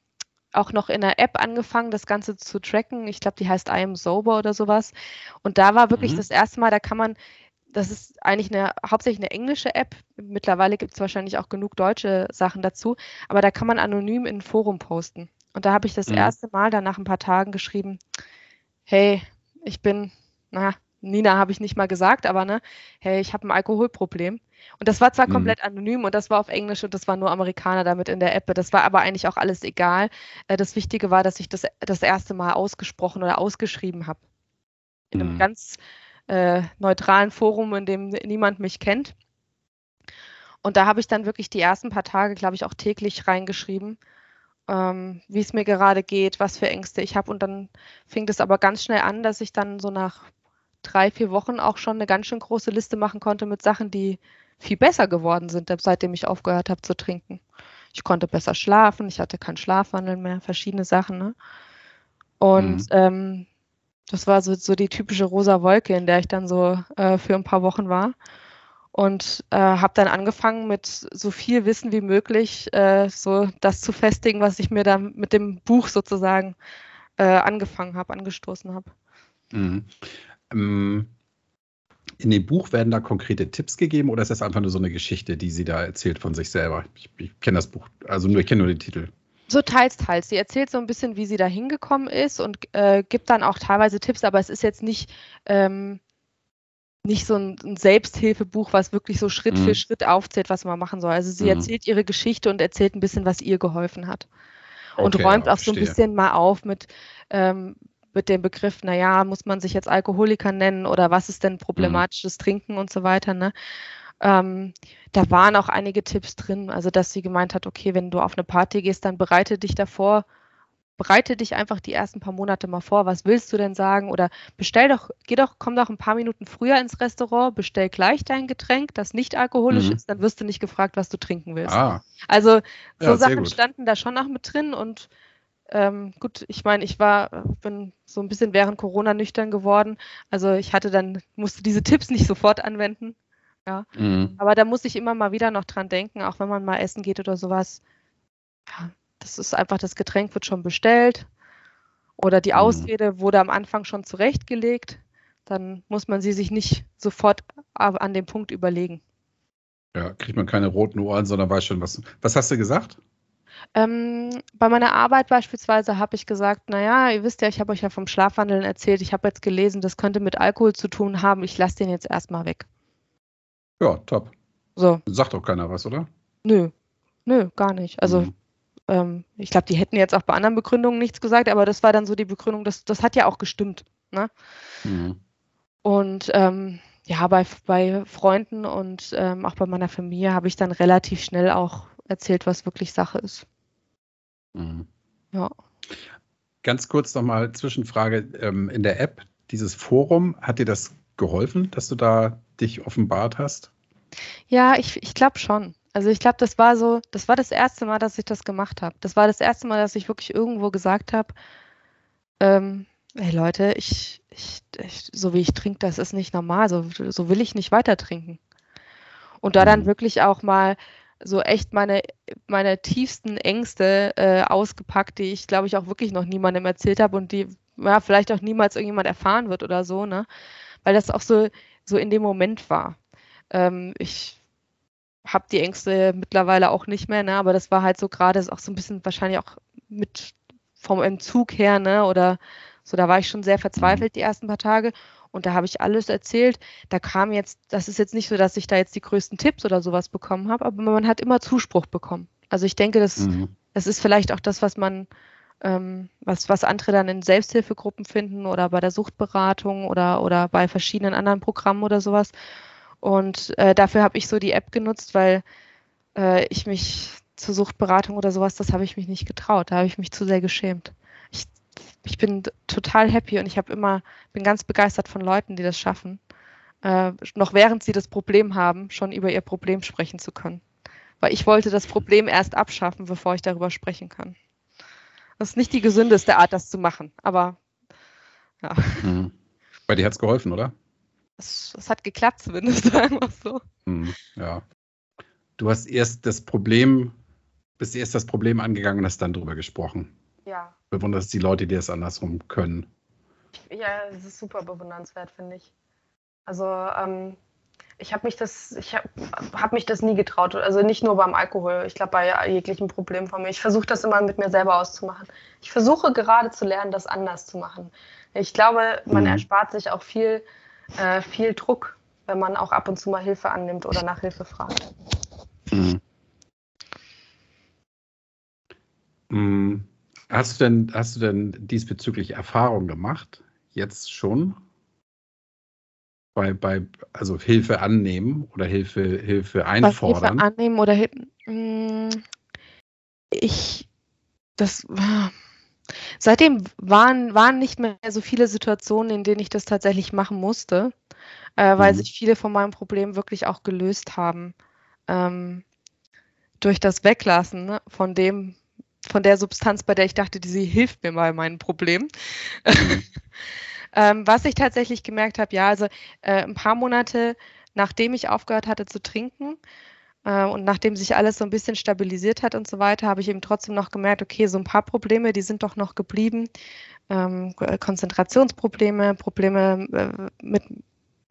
[SPEAKER 2] auch noch in der App angefangen, das Ganze zu tracken. Ich glaube, die heißt I am Sober oder sowas. Und da war wirklich mhm. das erste Mal, da kann man, das ist eigentlich eine hauptsächlich eine englische App. Mittlerweile gibt es wahrscheinlich auch genug deutsche Sachen dazu, aber da kann man anonym in ein Forum posten. Und da habe ich das mhm. erste Mal dann nach ein paar Tagen geschrieben, hey, ich bin, na, Nina habe ich nicht mal gesagt, aber ne, hey, ich habe ein Alkoholproblem. Und das war zwar mhm. komplett anonym und das war auf Englisch und das waren nur Amerikaner damit in der App. Das war aber eigentlich auch alles egal. Äh, das Wichtige war, dass ich das das erste Mal ausgesprochen oder ausgeschrieben habe. In einem mhm. ganz äh, neutralen Forum, in dem niemand mich kennt. Und da habe ich dann wirklich die ersten paar Tage, glaube ich, auch täglich reingeschrieben, ähm, wie es mir gerade geht, was für Ängste ich habe. Und dann fing das aber ganz schnell an, dass ich dann so nach drei, vier Wochen auch schon eine ganz schön große Liste machen konnte mit Sachen, die viel besser geworden sind, seitdem ich aufgehört habe zu trinken. Ich konnte besser schlafen, ich hatte keinen Schlafwandel mehr, verschiedene Sachen. Ne? Und mhm. ähm, das war so, so die typische rosa Wolke, in der ich dann so äh, für ein paar Wochen war. Und äh, habe dann angefangen, mit so viel Wissen wie möglich äh, so das zu festigen, was ich mir dann mit dem Buch sozusagen äh, angefangen habe, angestoßen habe.
[SPEAKER 1] Mhm. Ähm, in dem Buch werden da konkrete Tipps gegeben oder ist das einfach nur so eine Geschichte, die sie da erzählt von sich selber? Ich, ich kenne das Buch, also nur, ich kenne nur den Titel.
[SPEAKER 2] So teils, teils. Sie erzählt so ein bisschen, wie sie da hingekommen ist und äh, gibt dann auch teilweise Tipps, aber es ist jetzt nicht, ähm, nicht so ein, ein, Selbsthilfebuch, was wirklich so Schritt mhm. für Schritt aufzählt, was man machen soll. Also sie mhm. erzählt ihre Geschichte und erzählt ein bisschen, was ihr geholfen hat. Und okay, räumt auch so ein bisschen mal auf mit, ähm, mit dem Begriff, naja, muss man sich jetzt Alkoholiker nennen oder was ist denn problematisches. Trinken und so weiter. Ne? Ähm, da waren auch einige Tipps drin, also dass sie gemeint hat, okay, wenn du auf eine Party gehst, dann bereite dich davor, bereite dich einfach die ersten paar Monate mal vor, was willst du denn sagen? Oder bestell doch, geh doch, komm doch ein paar Minuten früher ins Restaurant, bestell gleich dein Getränk, das nicht alkoholisch mhm. ist, dann wirst du nicht gefragt, was du trinken willst. Ah. Also so ja, Sachen standen da schon noch mit drin und ähm, gut, ich meine, ich war, bin so ein bisschen während Corona nüchtern geworden. Also ich hatte dann, musste diese Tipps nicht sofort anwenden. Ja. Mhm. Aber da muss ich immer mal wieder noch dran denken, auch wenn man mal essen geht oder sowas. Ja, das ist einfach, das Getränk wird schon bestellt. Oder die mhm. Ausrede wurde am Anfang schon zurechtgelegt. Dann muss man sie sich nicht sofort an dem Punkt überlegen.
[SPEAKER 1] Ja, kriegt man keine roten Ohren, sondern weiß schon, was. Was hast du gesagt?
[SPEAKER 2] Ähm, bei meiner Arbeit beispielsweise habe ich gesagt, naja, ihr wisst ja, ich habe euch ja vom Schlafwandeln erzählt, ich habe jetzt gelesen, das könnte mit Alkohol zu tun haben, ich lasse den jetzt erstmal weg.
[SPEAKER 1] Ja, top.
[SPEAKER 2] So.
[SPEAKER 1] Sagt auch keiner was, oder?
[SPEAKER 2] Nö, nö, gar nicht. Also mhm. ähm, ich glaube, die hätten jetzt auch bei anderen Begründungen nichts gesagt, aber das war dann so die Begründung, das, das hat ja auch gestimmt. Ne? Mhm. Und ähm, ja, bei, bei Freunden und ähm, auch bei meiner Familie habe ich dann relativ schnell auch erzählt, was wirklich Sache ist.
[SPEAKER 1] Mhm. Ja. Ganz kurz nochmal Zwischenfrage. Ähm, in der App, dieses Forum, hat dir das geholfen, dass du da dich offenbart hast?
[SPEAKER 2] Ja, ich, ich glaube schon. Also ich glaube, das war so, das war das erste Mal, dass ich das gemacht habe. Das war das erste Mal, dass ich wirklich irgendwo gesagt habe, ähm, hey Leute, ich, ich, ich, so wie ich trinke, das ist nicht normal. So, so will ich nicht weiter trinken. Und da mhm. dann wirklich auch mal so echt meine, meine tiefsten Ängste äh, ausgepackt, die ich, glaube ich, auch wirklich noch niemandem erzählt habe und die, ja, vielleicht auch niemals irgendjemand erfahren wird oder so, ne? Weil das auch so, so in dem Moment war. Ähm, ich habe die Ängste mittlerweile auch nicht mehr, ne? Aber das war halt so gerade auch so ein bisschen wahrscheinlich auch mit vom Entzug her, ne? Oder so, da war ich schon sehr verzweifelt die ersten paar Tage. Und da habe ich alles erzählt. Da kam jetzt, das ist jetzt nicht so, dass ich da jetzt die größten Tipps oder sowas bekommen habe, aber man hat immer Zuspruch bekommen. Also ich denke, das, mhm. das ist vielleicht auch das, was man, ähm, was, was andere dann in Selbsthilfegruppen finden oder bei der Suchtberatung oder, oder bei verschiedenen anderen Programmen oder sowas. Und äh, dafür habe ich so die App genutzt, weil äh, ich mich zur Suchtberatung oder sowas, das habe ich mich nicht getraut. Da habe ich mich zu sehr geschämt ich bin total happy und ich habe immer, bin ganz begeistert von Leuten, die das schaffen, äh, noch während sie das Problem haben, schon über ihr Problem sprechen zu können. Weil ich wollte das Problem erst abschaffen, bevor ich darüber sprechen kann. Das ist nicht die gesündeste Art, das zu machen, aber ja.
[SPEAKER 1] Mhm. Bei dir hat es geholfen, oder?
[SPEAKER 2] Es, es, hat geklappt zumindest, sagen wir so.
[SPEAKER 1] Mhm, ja. Du hast erst das Problem, bist erst das Problem angegangen und hast dann drüber gesprochen.
[SPEAKER 2] Ja.
[SPEAKER 1] Bewunderst die Leute, die es andersrum können.
[SPEAKER 2] Ja, es ist super bewundernswert, finde ich. Also, ähm, ich habe mich das, ich habe hab mich das nie getraut. Also nicht nur beim Alkohol, ich glaube bei jeglichen Problemen von mir. Ich versuche das immer mit mir selber auszumachen. Ich versuche gerade zu lernen, das anders zu machen. Ich glaube, man mhm. erspart sich auch viel, äh, viel Druck, wenn man auch ab und zu mal Hilfe annimmt oder nach Hilfe fragt. Mhm.
[SPEAKER 1] Mhm. Hast du denn, hast du denn diesbezüglich Erfahrung gemacht? Jetzt schon? Bei, bei, also Hilfe annehmen oder Hilfe, Hilfe einfordern?
[SPEAKER 2] Hilfe annehmen oder hm, ich, das war. Seitdem waren, waren nicht mehr so viele Situationen, in denen ich das tatsächlich machen musste, äh, weil mhm. sich viele von meinem Problem wirklich auch gelöst haben. Ähm, durch das Weglassen ne, von dem, von der Substanz, bei der ich dachte, die sie hilft mir bei meinen Problemen. Mhm. ähm, was ich tatsächlich gemerkt habe, ja, also äh, ein paar Monate nachdem ich aufgehört hatte zu trinken äh, und nachdem sich alles so ein bisschen stabilisiert hat und so weiter, habe ich eben trotzdem noch gemerkt, okay, so ein paar Probleme, die sind doch noch geblieben. Ähm, Konzentrationsprobleme, Probleme äh, mit,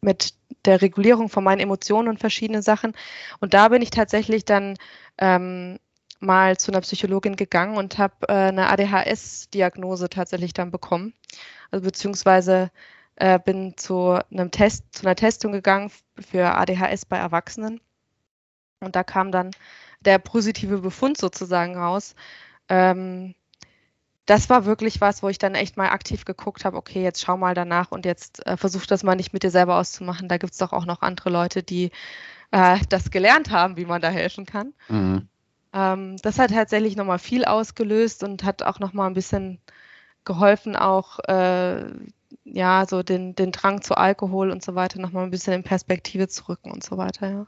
[SPEAKER 2] mit der Regulierung von meinen Emotionen und verschiedene Sachen. Und da bin ich tatsächlich dann ähm, mal zu einer Psychologin gegangen und habe äh, eine ADHS-Diagnose tatsächlich dann bekommen. Also beziehungsweise äh, bin zu einem Test, zu einer Testung gegangen für ADHS bei Erwachsenen. Und da kam dann der positive Befund sozusagen raus. Ähm, das war wirklich was, wo ich dann echt mal aktiv geguckt habe, okay, jetzt schau mal danach und jetzt äh, versuch das mal nicht mit dir selber auszumachen. Da gibt es doch auch noch andere Leute, die äh, das gelernt haben, wie man da helfen kann. Mhm. Ähm, das hat tatsächlich nochmal viel ausgelöst und hat auch nochmal ein bisschen geholfen, auch äh, ja, so den, den Drang zu Alkohol und so weiter nochmal ein bisschen in Perspektive zu rücken und so weiter, ja.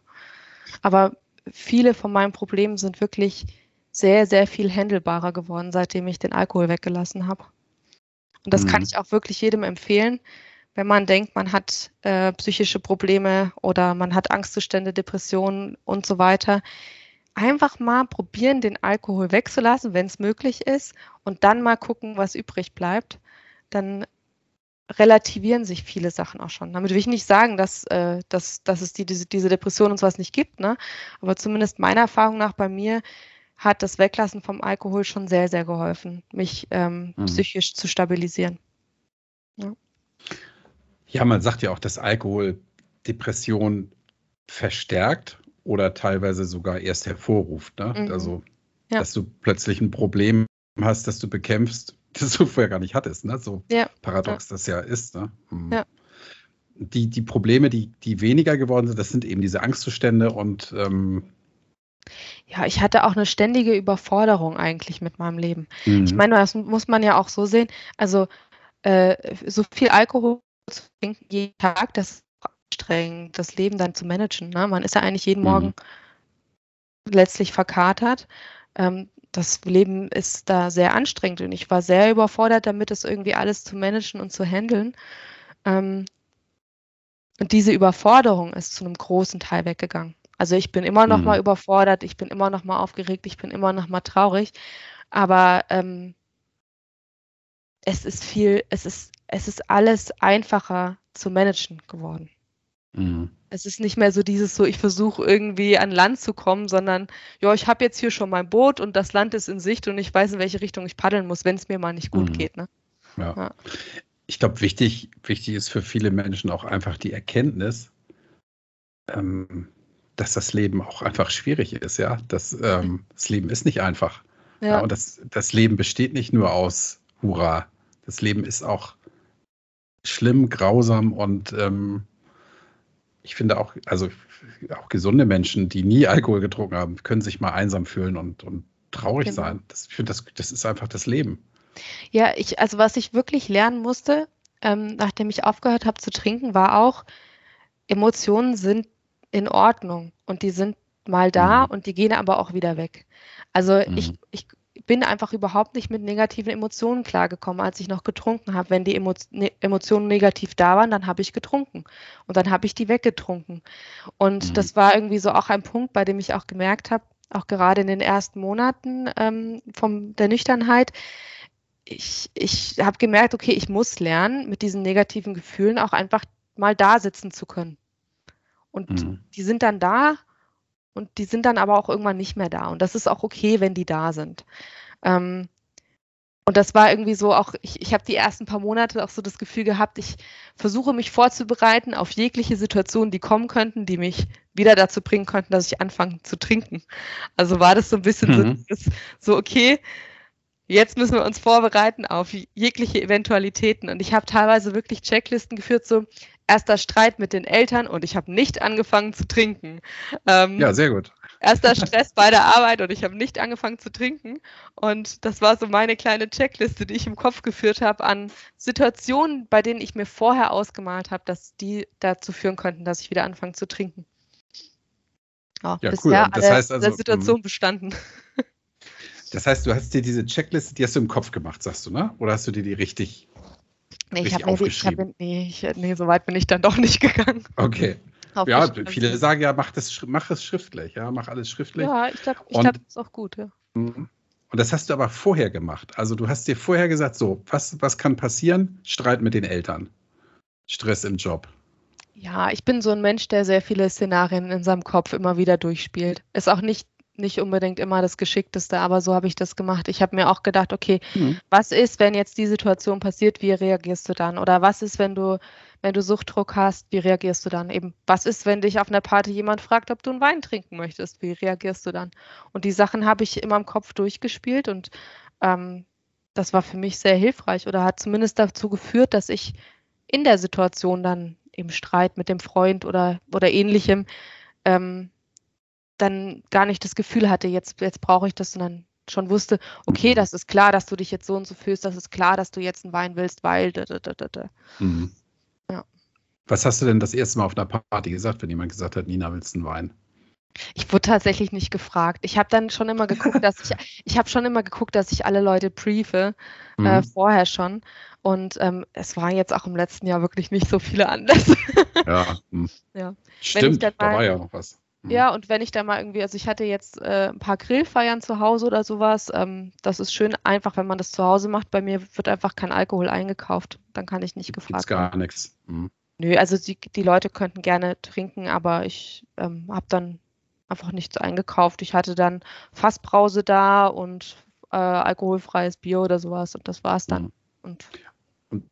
[SPEAKER 2] Aber viele von meinen Problemen sind wirklich sehr, sehr viel händelbarer geworden, seitdem ich den Alkohol weggelassen habe. Und das mhm. kann ich auch wirklich jedem empfehlen, wenn man denkt, man hat äh, psychische Probleme oder man hat Angstzustände, Depressionen und so weiter einfach mal probieren, den Alkohol wegzulassen, wenn es möglich ist, und dann mal gucken, was übrig bleibt. Dann relativieren sich viele Sachen auch schon. Damit will ich nicht sagen, dass, äh, dass, dass es die, diese, diese Depression und sowas nicht gibt, ne? aber zumindest meiner Erfahrung nach bei mir hat das Weglassen vom Alkohol schon sehr, sehr geholfen, mich ähm, mhm. psychisch zu stabilisieren.
[SPEAKER 1] Ja. ja, man sagt ja auch, dass Alkohol Depression verstärkt oder teilweise sogar erst hervorruft. Ne? Mhm. Also, ja. dass du plötzlich ein Problem hast, das du bekämpfst, das du vorher gar nicht hattest. Ne? So ja. paradox ja. das ja ist. Ne? Mhm. Ja. Die, die Probleme, die, die weniger geworden sind, das sind eben diese Angstzustände und ähm,
[SPEAKER 2] ja, ich hatte auch eine ständige Überforderung eigentlich mit meinem Leben. Mhm. Ich meine, das muss man ja auch so sehen. Also äh, so viel Alkohol zu trinken jeden Tag, das anstrengend, das Leben dann zu managen. Ne? Man ist ja eigentlich jeden mhm. Morgen letztlich verkatert. Ähm, das Leben ist da sehr anstrengend und ich war sehr überfordert damit, das irgendwie alles zu managen und zu handeln. Ähm, und diese Überforderung ist zu einem großen Teil weggegangen. Also ich bin immer noch mhm. mal überfordert, ich bin immer noch mal aufgeregt, ich bin immer noch mal traurig, aber ähm, es ist viel, es ist, es ist alles einfacher zu managen geworden. Mhm. Es ist nicht mehr so dieses so, ich versuche irgendwie an Land zu kommen, sondern ja, ich habe jetzt hier schon mein Boot und das Land ist in Sicht und ich weiß, in welche Richtung ich paddeln muss, wenn es mir mal nicht gut mhm. geht. Ne?
[SPEAKER 1] Ja. ja. Ich glaube, wichtig, wichtig ist für viele Menschen auch einfach die Erkenntnis, ähm, dass das Leben auch einfach schwierig ist, ja. Das, ähm, das Leben ist nicht einfach. Ja. ja. und das, das Leben besteht nicht nur aus Hurra. Das Leben ist auch schlimm, grausam und ähm, ich finde auch, also auch gesunde Menschen, die nie Alkohol getrunken haben, können sich mal einsam fühlen und, und traurig genau. sein. Das, ich finde, das, das ist einfach das Leben.
[SPEAKER 2] Ja, ich, also was ich wirklich lernen musste, ähm, nachdem ich aufgehört habe zu trinken, war auch, Emotionen sind in Ordnung und die sind mal da mhm. und die gehen aber auch wieder weg. Also mhm. ich, ich bin einfach überhaupt nicht mit negativen Emotionen klargekommen, als ich noch getrunken habe. Wenn die Emo ne Emotionen negativ da waren, dann habe ich getrunken und dann habe ich die weggetrunken. Und mhm. das war irgendwie so auch ein Punkt, bei dem ich auch gemerkt habe, auch gerade in den ersten Monaten ähm, von der Nüchternheit, ich, ich habe gemerkt, okay, ich muss lernen, mit diesen negativen Gefühlen auch einfach mal da sitzen zu können. Und mhm. die sind dann da und die sind dann aber auch irgendwann nicht mehr da. Und das ist auch okay, wenn die da sind. Ähm, und das war irgendwie so auch, ich, ich habe die ersten paar Monate auch so das Gefühl gehabt, ich versuche mich vorzubereiten auf jegliche Situationen, die kommen könnten, die mich wieder dazu bringen könnten, dass ich anfange zu trinken. Also war das so ein bisschen mhm. so, so, okay, jetzt müssen wir uns vorbereiten auf jegliche Eventualitäten. Und ich habe teilweise wirklich Checklisten geführt, so, erster Streit mit den Eltern und ich habe nicht angefangen zu trinken.
[SPEAKER 1] Ähm, ja, sehr gut.
[SPEAKER 2] Erster Stress bei der Arbeit und ich habe nicht angefangen zu trinken. Und das war so meine kleine Checkliste, die ich im Kopf geführt habe an Situationen, bei denen ich mir vorher ausgemalt habe, dass die dazu führen könnten, dass ich wieder anfange zu trinken.
[SPEAKER 1] Oh, ja, cool. Das heißt also,
[SPEAKER 2] der Situation hm. bestanden.
[SPEAKER 1] Das heißt, du hast dir diese Checkliste, die hast du im Kopf gemacht, sagst du, ne? Oder hast du dir die richtig
[SPEAKER 2] Nee, ich habe hab, nee, ich, nee, so weit bin ich dann doch nicht gegangen.
[SPEAKER 1] Okay. Ja, viele sagen ja, mach, das, mach es schriftlich, ja, mach alles schriftlich.
[SPEAKER 2] Ja, ich glaube, ich glaub, das ist auch gut, ja.
[SPEAKER 1] Mhm. Und das hast du aber vorher gemacht. Also du hast dir vorher gesagt, so, was, was kann passieren? Streit mit den Eltern. Stress im Job.
[SPEAKER 2] Ja, ich bin so ein Mensch, der sehr viele Szenarien in seinem Kopf immer wieder durchspielt. Ist auch nicht nicht unbedingt immer das Geschickteste, aber so habe ich das gemacht. Ich habe mir auch gedacht, okay, mhm. was ist, wenn jetzt die Situation passiert, wie reagierst du dann? Oder was ist, wenn du, wenn du Suchtdruck hast, wie reagierst du dann? Eben, was ist, wenn dich auf einer Party jemand fragt, ob du einen Wein trinken möchtest? Wie reagierst du dann? Und die Sachen habe ich immer im Kopf durchgespielt und ähm, das war für mich sehr hilfreich oder hat zumindest dazu geführt, dass ich in der Situation dann im Streit mit dem Freund oder, oder ähnlichem ähm, dann gar nicht das Gefühl hatte, jetzt, jetzt brauche ich das, sondern schon wusste, okay, mhm. das ist klar, dass du dich jetzt so und so fühlst, das ist klar, dass du jetzt einen Wein willst, weil. Da, da, da, da. Mhm.
[SPEAKER 1] Ja. Was hast du denn das erste Mal auf einer Party gesagt, wenn jemand gesagt hat, Nina, willst du einen Wein?
[SPEAKER 2] Ich wurde tatsächlich nicht gefragt. Ich habe dann schon immer geguckt, dass ich, ich habe schon immer geguckt, dass ich alle Leute briefe, äh, mhm. äh, vorher schon. Und ähm, es waren jetzt auch im letzten Jahr wirklich nicht so viele Anlässe.
[SPEAKER 1] Ja, hm. ja. stimmt, mal, da war ja noch was.
[SPEAKER 2] Ja, und wenn ich da mal irgendwie, also ich hatte jetzt äh, ein paar Grillfeiern zu Hause oder sowas, ähm, das ist schön einfach, wenn man das zu Hause macht. Bei mir wird einfach kein Alkohol eingekauft. Dann kann ich nicht gefragt
[SPEAKER 1] werden. gar nichts. Mhm.
[SPEAKER 2] Nö, also die, die Leute könnten gerne trinken, aber ich ähm, habe dann einfach nichts eingekauft. Ich hatte dann Fassbrause da und äh, alkoholfreies Bier oder sowas und das war's dann. Mhm. Und,
[SPEAKER 1] und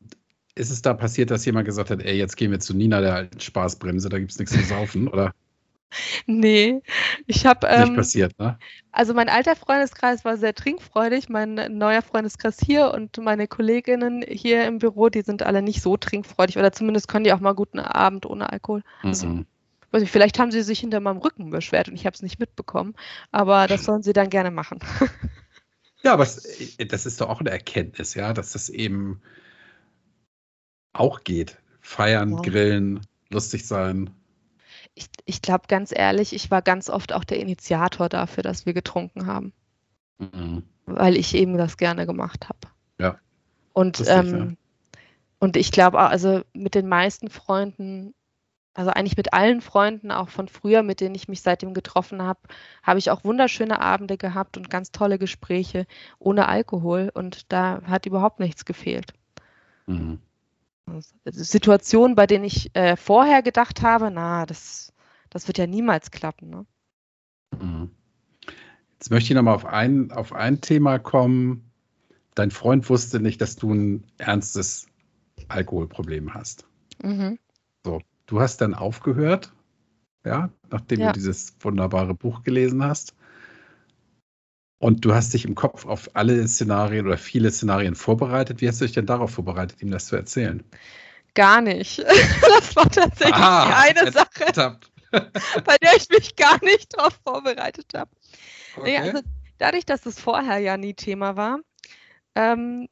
[SPEAKER 1] ist es da passiert, dass jemand gesagt hat, ey, jetzt gehen wir zu Nina, der alten Spaßbremse, da gibt es nichts zu saufen, oder?
[SPEAKER 2] Nee, ich habe. Ähm,
[SPEAKER 1] Nicht passiert, ne?
[SPEAKER 2] Also mein alter Freundeskreis war sehr trinkfreudig, mein neuer Freundeskreis hier und meine Kolleginnen hier im Büro, die sind alle nicht so trinkfreudig oder zumindest können die auch mal guten Abend ohne Alkohol. Also, mhm. nicht, vielleicht haben sie sich hinter meinem Rücken beschwert und ich habe es nicht mitbekommen, aber das sollen sie dann gerne machen.
[SPEAKER 1] Ja, aber äh, das ist doch auch eine Erkenntnis, ja, dass das eben auch geht. Feiern, ja. grillen, lustig sein
[SPEAKER 2] ich, ich glaube ganz ehrlich, ich war ganz oft auch der Initiator dafür, dass wir getrunken haben. Mhm. Weil ich eben das gerne gemacht habe.
[SPEAKER 1] Ja.
[SPEAKER 2] Und, ähm, ja. und ich glaube, also mit den meisten Freunden also eigentlich mit allen Freunden, auch von früher, mit denen ich mich seitdem getroffen habe, habe ich auch wunderschöne Abende gehabt und ganz tolle Gespräche ohne Alkohol und da hat überhaupt nichts gefehlt. Mhm. Situationen, bei denen ich äh, vorher gedacht habe, na, das, das wird ja niemals klappen. Ne?
[SPEAKER 1] Mhm. Jetzt möchte ich nochmal auf ein, auf ein Thema kommen. Dein Freund wusste nicht, dass du ein ernstes Alkoholproblem hast. Mhm. So, du hast dann aufgehört, ja, nachdem ja. du dieses wunderbare Buch gelesen hast. Und du hast dich im Kopf auf alle Szenarien oder viele Szenarien vorbereitet. Wie hast du dich denn darauf vorbereitet, ihm das zu erzählen?
[SPEAKER 2] Gar nicht. Das war tatsächlich ah, die eine Sache, bei der ich mich gar nicht darauf vorbereitet habe. Okay. Nee, also dadurch, dass es vorher ja nie Thema war, ähm,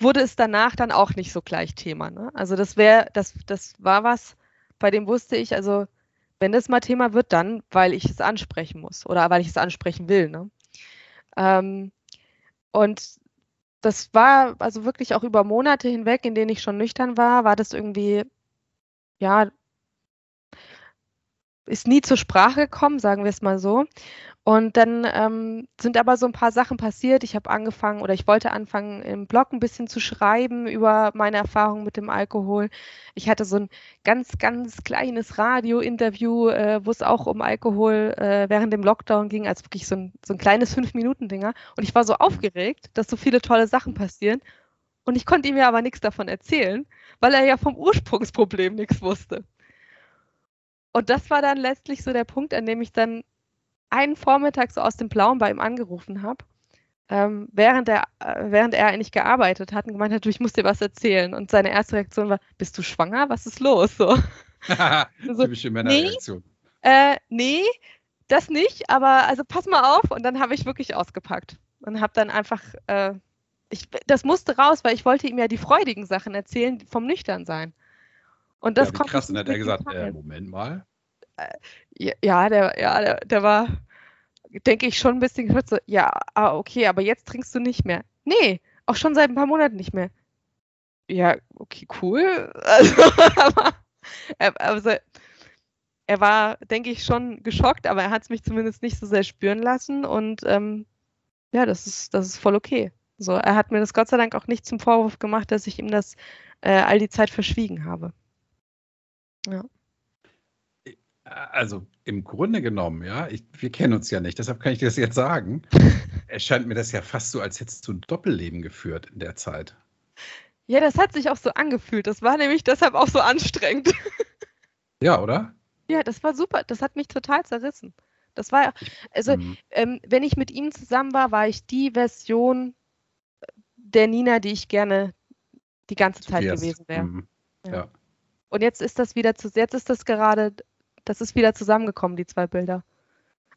[SPEAKER 2] wurde es danach dann auch nicht so gleich Thema. Ne? Also das wäre, das, das war was, bei dem wusste ich, also wenn das mal Thema wird, dann, weil ich es ansprechen muss oder weil ich es ansprechen will. Ne? Ähm, und das war also wirklich auch über Monate hinweg, in denen ich schon nüchtern war, war das irgendwie, ja, ist nie zur Sprache gekommen, sagen wir es mal so. Und dann ähm, sind aber so ein paar Sachen passiert. Ich habe angefangen oder ich wollte anfangen, im Blog ein bisschen zu schreiben über meine Erfahrungen mit dem Alkohol. Ich hatte so ein ganz, ganz kleines Radio-Interview, äh, wo es auch um Alkohol äh, während dem Lockdown ging, als wirklich so ein, so ein kleines Fünf-Minuten-Dinger. Und ich war so aufgeregt, dass so viele tolle Sachen passieren. Und ich konnte ihm ja aber nichts davon erzählen, weil er ja vom Ursprungsproblem nichts wusste. Und das war dann letztlich so der Punkt, an dem ich dann einen Vormittag so aus dem Blauen bei ihm angerufen habe, ähm, während, er, äh, während er eigentlich gearbeitet hat und gemeint hat, du, ich muss dir was erzählen. Und seine erste Reaktion war, bist du schwanger? Was ist los? So.
[SPEAKER 1] so Typische Männerreaktion.
[SPEAKER 2] Nee, äh, nee, das nicht, aber also pass mal auf. Und dann habe ich wirklich ausgepackt und habe dann einfach, äh, ich, das musste raus, weil ich wollte ihm ja die freudigen Sachen erzählen vom Nüchternsein. Und das
[SPEAKER 1] ja, kommt. Krass, und dann hat er gesagt, äh, Moment mal.
[SPEAKER 2] Äh, ja, der, ja, der, der war, denke ich, schon ein bisschen gehört so, ja, ah, okay, aber jetzt trinkst du nicht mehr. Nee, auch schon seit ein paar Monaten nicht mehr. Ja, okay, cool. Also, aber, also, er war, denke ich, schon geschockt, aber er hat es mich zumindest nicht so sehr spüren lassen und ähm, ja, das ist, das ist voll okay. So, er hat mir das Gott sei Dank auch nicht zum Vorwurf gemacht, dass ich ihm das äh, all die Zeit verschwiegen habe. Ja.
[SPEAKER 1] Also im Grunde genommen, ja, ich, wir kennen uns ja nicht, deshalb kann ich dir das jetzt sagen. Erscheint mir das ja fast so, als hättest du ein Doppelleben geführt in der Zeit.
[SPEAKER 2] Ja, das hat sich auch so angefühlt. Das war nämlich deshalb auch so anstrengend.
[SPEAKER 1] Ja, oder?
[SPEAKER 2] Ja, das war super. Das hat mich total zerrissen. Das war, also, mhm. ähm, wenn ich mit ihm zusammen war, war ich die Version der Nina, die ich gerne die ganze Zeit gewesen wäre. Mhm. Ja. ja. Und jetzt ist das wieder zu, jetzt ist das gerade das ist wieder zusammengekommen, die zwei Bilder.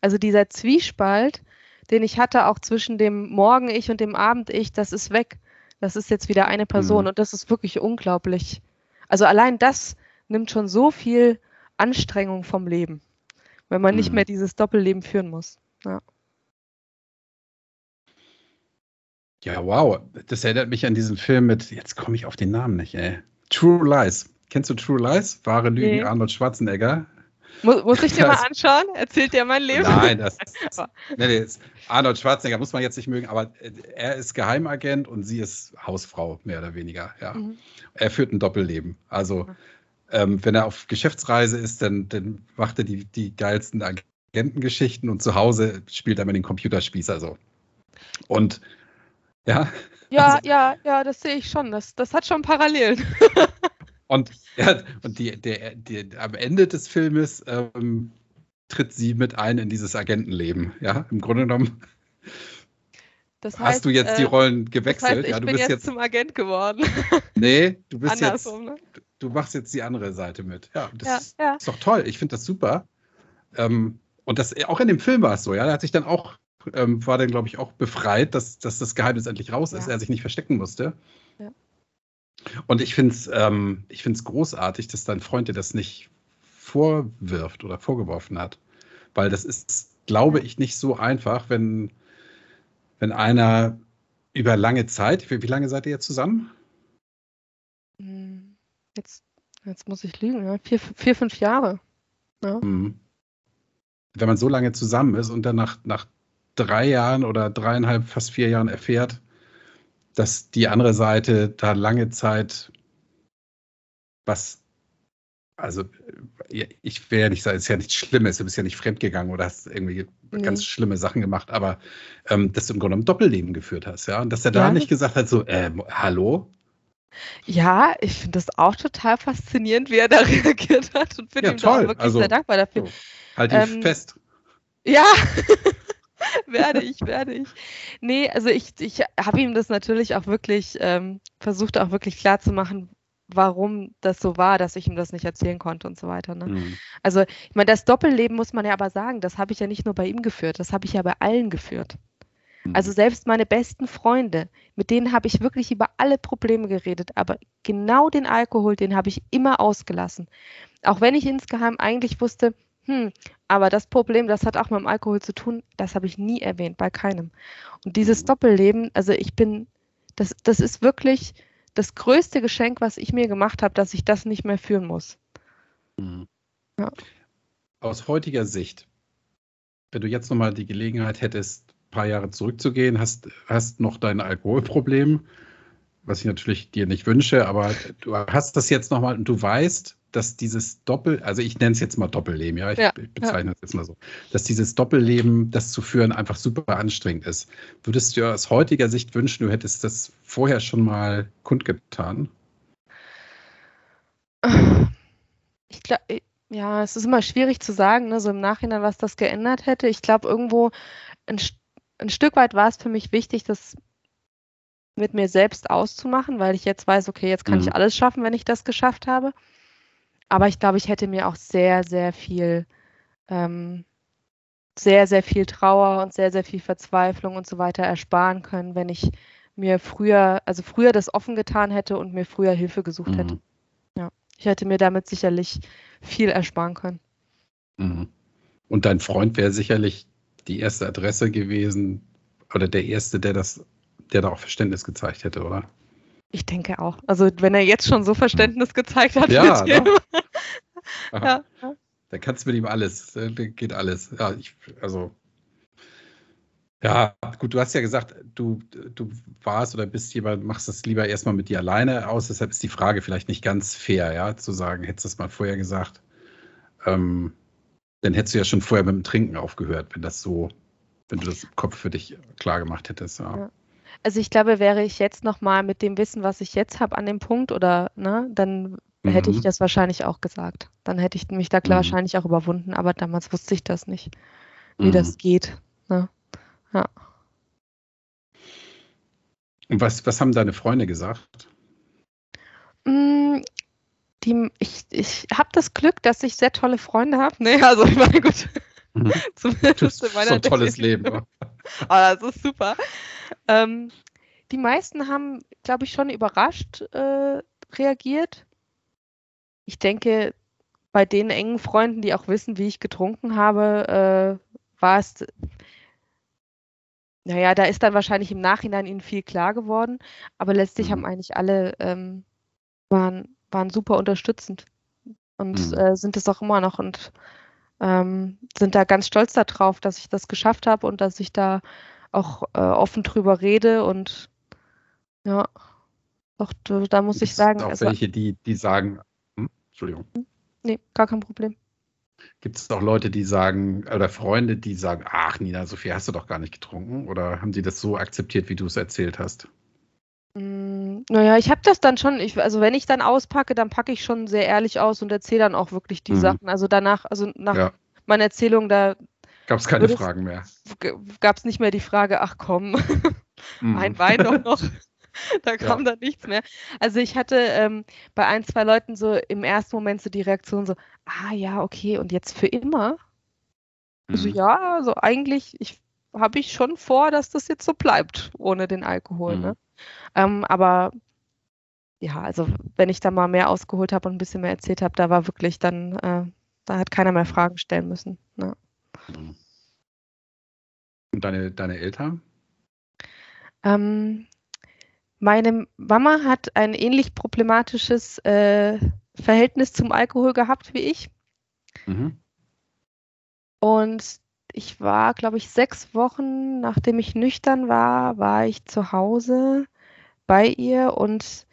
[SPEAKER 2] Also dieser Zwiespalt, den ich hatte, auch zwischen dem Morgen-Ich und dem Abend-Ich, das ist weg. Das ist jetzt wieder eine Person mhm. und das ist wirklich unglaublich. Also allein das nimmt schon so viel Anstrengung vom Leben, wenn man mhm. nicht mehr dieses Doppelleben führen muss. Ja.
[SPEAKER 1] Ja, wow. Das erinnert mich an diesen Film mit, jetzt komme ich auf den Namen nicht, ey. True Lies. Kennst du True Lies? Wahre Lügen, nee. Arnold Schwarzenegger.
[SPEAKER 2] Muss, muss ich dir das, mal anschauen? Erzählt dir mein Leben?
[SPEAKER 1] Nein, das, nee, nee, Arnold Schwarzenegger muss man jetzt nicht mögen, aber er ist Geheimagent und sie ist Hausfrau, mehr oder weniger. Ja. Mhm. Er führt ein Doppelleben. Also, ähm, wenn er auf Geschäftsreise ist, dann, dann macht er die, die geilsten Agentengeschichten und zu Hause spielt er mit den Computerspießer so. Und ja.
[SPEAKER 2] Ja, also, ja, ja, das sehe ich schon. Das, das hat schon Parallelen.
[SPEAKER 1] Und, ja, und die, der, die, am Ende des Filmes ähm, tritt sie mit ein in dieses Agentenleben. Ja, im Grunde genommen das heißt, hast du jetzt äh, die Rollen gewechselt. Das heißt,
[SPEAKER 2] ich
[SPEAKER 1] ja, du
[SPEAKER 2] bin bist jetzt, zum Agent geworden.
[SPEAKER 1] Nee, du bist Andersrum, jetzt. Ne? Du machst jetzt die andere Seite mit. Ja, das ja, ist, ja. ist, doch toll. Ich finde das super. Ähm, und das auch in dem Film war es so, ja. Der hat sich dann auch, ähm, war dann, glaube ich, auch befreit, dass, dass das Geheimnis endlich raus ist, er sich nicht verstecken musste. Und ich finde es ähm, großartig, dass dein Freund dir das nicht vorwirft oder vorgeworfen hat. Weil das ist, glaube ich, nicht so einfach, wenn, wenn einer über lange Zeit, wie, wie lange seid ihr jetzt zusammen?
[SPEAKER 2] Hm, jetzt jetzt muss ich lügen, ja, vier, vier fünf Jahre. Ja.
[SPEAKER 1] Mhm. Wenn man so lange zusammen ist und dann nach, nach drei Jahren oder dreieinhalb, fast vier Jahren erfährt, dass die andere Seite da lange Zeit was, also ich will ja nicht sagen, es ist ja nichts Schlimmes, du bist ja nicht fremdgegangen oder hast irgendwie nee. ganz schlimme Sachen gemacht, aber ähm, dass du im Grunde ein Doppelleben geführt hast, ja, und dass er da ja. nicht gesagt hat, so, äh, hallo,
[SPEAKER 2] ja, ich finde das auch total faszinierend, wie er da reagiert hat und bin ja, ihm toll. da wirklich also, sehr dankbar dafür. So,
[SPEAKER 1] halt ihn ähm, fest.
[SPEAKER 2] Ja, werde ich, werde ich. Nee, also ich, ich habe ihm das natürlich auch wirklich ähm, versucht, auch wirklich klar zu machen, warum das so war, dass ich ihm das nicht erzählen konnte und so weiter. Ne? Mhm. Also, ich meine, das Doppelleben muss man ja aber sagen, das habe ich ja nicht nur bei ihm geführt, das habe ich ja bei allen geführt. Also mhm. selbst meine besten Freunde, mit denen habe ich wirklich über alle Probleme geredet, aber genau den Alkohol, den habe ich immer ausgelassen. Auch wenn ich insgeheim eigentlich wusste, hm, aber das Problem, das hat auch mit dem Alkohol zu tun, das habe ich nie erwähnt, bei keinem. Und dieses. Doppelleben, also ich bin, das, das ist wirklich das größte Geschenk, was ich mir gemacht habe, dass ich das nicht mehr führen muss.
[SPEAKER 1] Mhm. Ja. Aus heutiger Sicht, wenn du jetzt nochmal die Gelegenheit hättest, paar Jahre zurückzugehen, hast, hast noch dein Alkoholproblem, was ich natürlich dir nicht wünsche, aber du hast das jetzt nochmal und du weißt, dass dieses Doppel, also ich nenne es jetzt mal Doppelleben, ja, ich, ja, ich bezeichne es ja. jetzt mal so, dass dieses Doppelleben, das zu führen, einfach super anstrengend ist. Würdest du aus heutiger Sicht wünschen, du hättest das vorher schon mal kundgetan?
[SPEAKER 2] Ich glaube, ja, es ist immer schwierig zu sagen, ne, so im Nachhinein, was das geändert hätte. Ich glaube, irgendwo ein ein Stück weit war es für mich wichtig, das mit mir selbst auszumachen, weil ich jetzt weiß, okay, jetzt kann mhm. ich alles schaffen, wenn ich das geschafft habe. Aber ich glaube, ich hätte mir auch sehr, sehr viel, ähm, sehr, sehr viel Trauer und sehr, sehr viel Verzweiflung und so weiter ersparen können, wenn ich mir früher, also früher das offen getan hätte und mir früher Hilfe gesucht mhm. hätte. Ja, ich hätte mir damit sicherlich viel ersparen können.
[SPEAKER 1] Mhm. Und dein Freund wäre sicherlich die erste Adresse gewesen oder der erste, der das, der da auch Verständnis gezeigt hätte, oder?
[SPEAKER 2] Ich denke auch. Also wenn er jetzt schon so Verständnis gezeigt hat,
[SPEAKER 1] ja, ne? ja. Dann kannst du mit ihm alles, da geht alles. Ja, ich, also ja, gut, du hast ja gesagt, du, du warst oder bist jemand, machst das lieber erstmal mit dir alleine aus. Deshalb ist die Frage vielleicht nicht ganz fair, ja, zu sagen, hättest du das mal vorher gesagt. Ähm, dann hättest du ja schon vorher mit dem Trinken aufgehört, wenn das so, wenn du das im Kopf für dich klar gemacht hättest. Ja. ja.
[SPEAKER 2] Also ich glaube, wäre ich jetzt nochmal mit dem Wissen, was ich jetzt habe, an dem Punkt oder ne, dann mhm. hätte ich mhm. das wahrscheinlich auch gesagt. Dann hätte ich mich da mhm. wahrscheinlich auch überwunden, aber damals wusste ich das nicht, wie mhm. das geht. Ne? Ja.
[SPEAKER 1] Und was, was haben deine Freunde gesagt?
[SPEAKER 2] Mm, die, ich, ich habe das Glück, dass ich sehr tolle Freunde habe. Nee, also ich meine, gut.
[SPEAKER 1] Mhm. Zumindest in meiner so ein tolles Leben.
[SPEAKER 2] Aber ah, das ist super. Ähm, die meisten haben, glaube ich, schon überrascht äh, reagiert. Ich denke, bei den engen Freunden, die auch wissen, wie ich getrunken habe, äh, war es, naja, da ist dann wahrscheinlich im Nachhinein ihnen viel klar geworden. Aber letztlich mhm. haben eigentlich alle, ähm, waren waren super unterstützend und mhm. äh, sind es auch immer noch und ähm, sind da ganz stolz darauf, dass ich das geschafft habe und dass ich da auch äh, offen drüber rede und ja, doch, da muss ich sagen.
[SPEAKER 1] Auch welche, die, die sagen, hm, Entschuldigung.
[SPEAKER 2] Nee, gar kein Problem.
[SPEAKER 1] Gibt es auch Leute, die sagen, oder Freunde, die sagen, ach Nina, so viel hast du doch gar nicht getrunken? Oder haben sie das so akzeptiert, wie du es erzählt hast?
[SPEAKER 2] Mm, naja, ich habe das dann schon, ich, also wenn ich dann auspacke, dann packe ich schon sehr ehrlich aus und erzähle dann auch wirklich die mhm. Sachen. Also danach, also nach ja. meiner Erzählung, da
[SPEAKER 1] gab es keine Fragen mehr.
[SPEAKER 2] Gab es nicht mehr die Frage, ach komm, mhm. ein Wein doch noch. da kam ja. dann nichts mehr. Also ich hatte ähm, bei ein, zwei Leuten so im ersten Moment so die Reaktion so, ah ja, okay, und jetzt für immer? Also mhm. Also ja, also eigentlich, ich habe ich schon vor, dass das jetzt so bleibt, ohne den Alkohol. Ne? Ähm, aber ja, also wenn ich da mal mehr ausgeholt habe und ein bisschen mehr erzählt habe, da war wirklich dann, äh, da hat keiner mehr Fragen stellen müssen. Ne?
[SPEAKER 1] Und deine, deine Eltern?
[SPEAKER 2] Ähm, meine Mama hat ein ähnlich problematisches äh, Verhältnis zum Alkohol gehabt wie ich. Mhm. Und ich war, glaube ich, sechs Wochen, nachdem ich nüchtern war, war ich zu Hause bei ihr und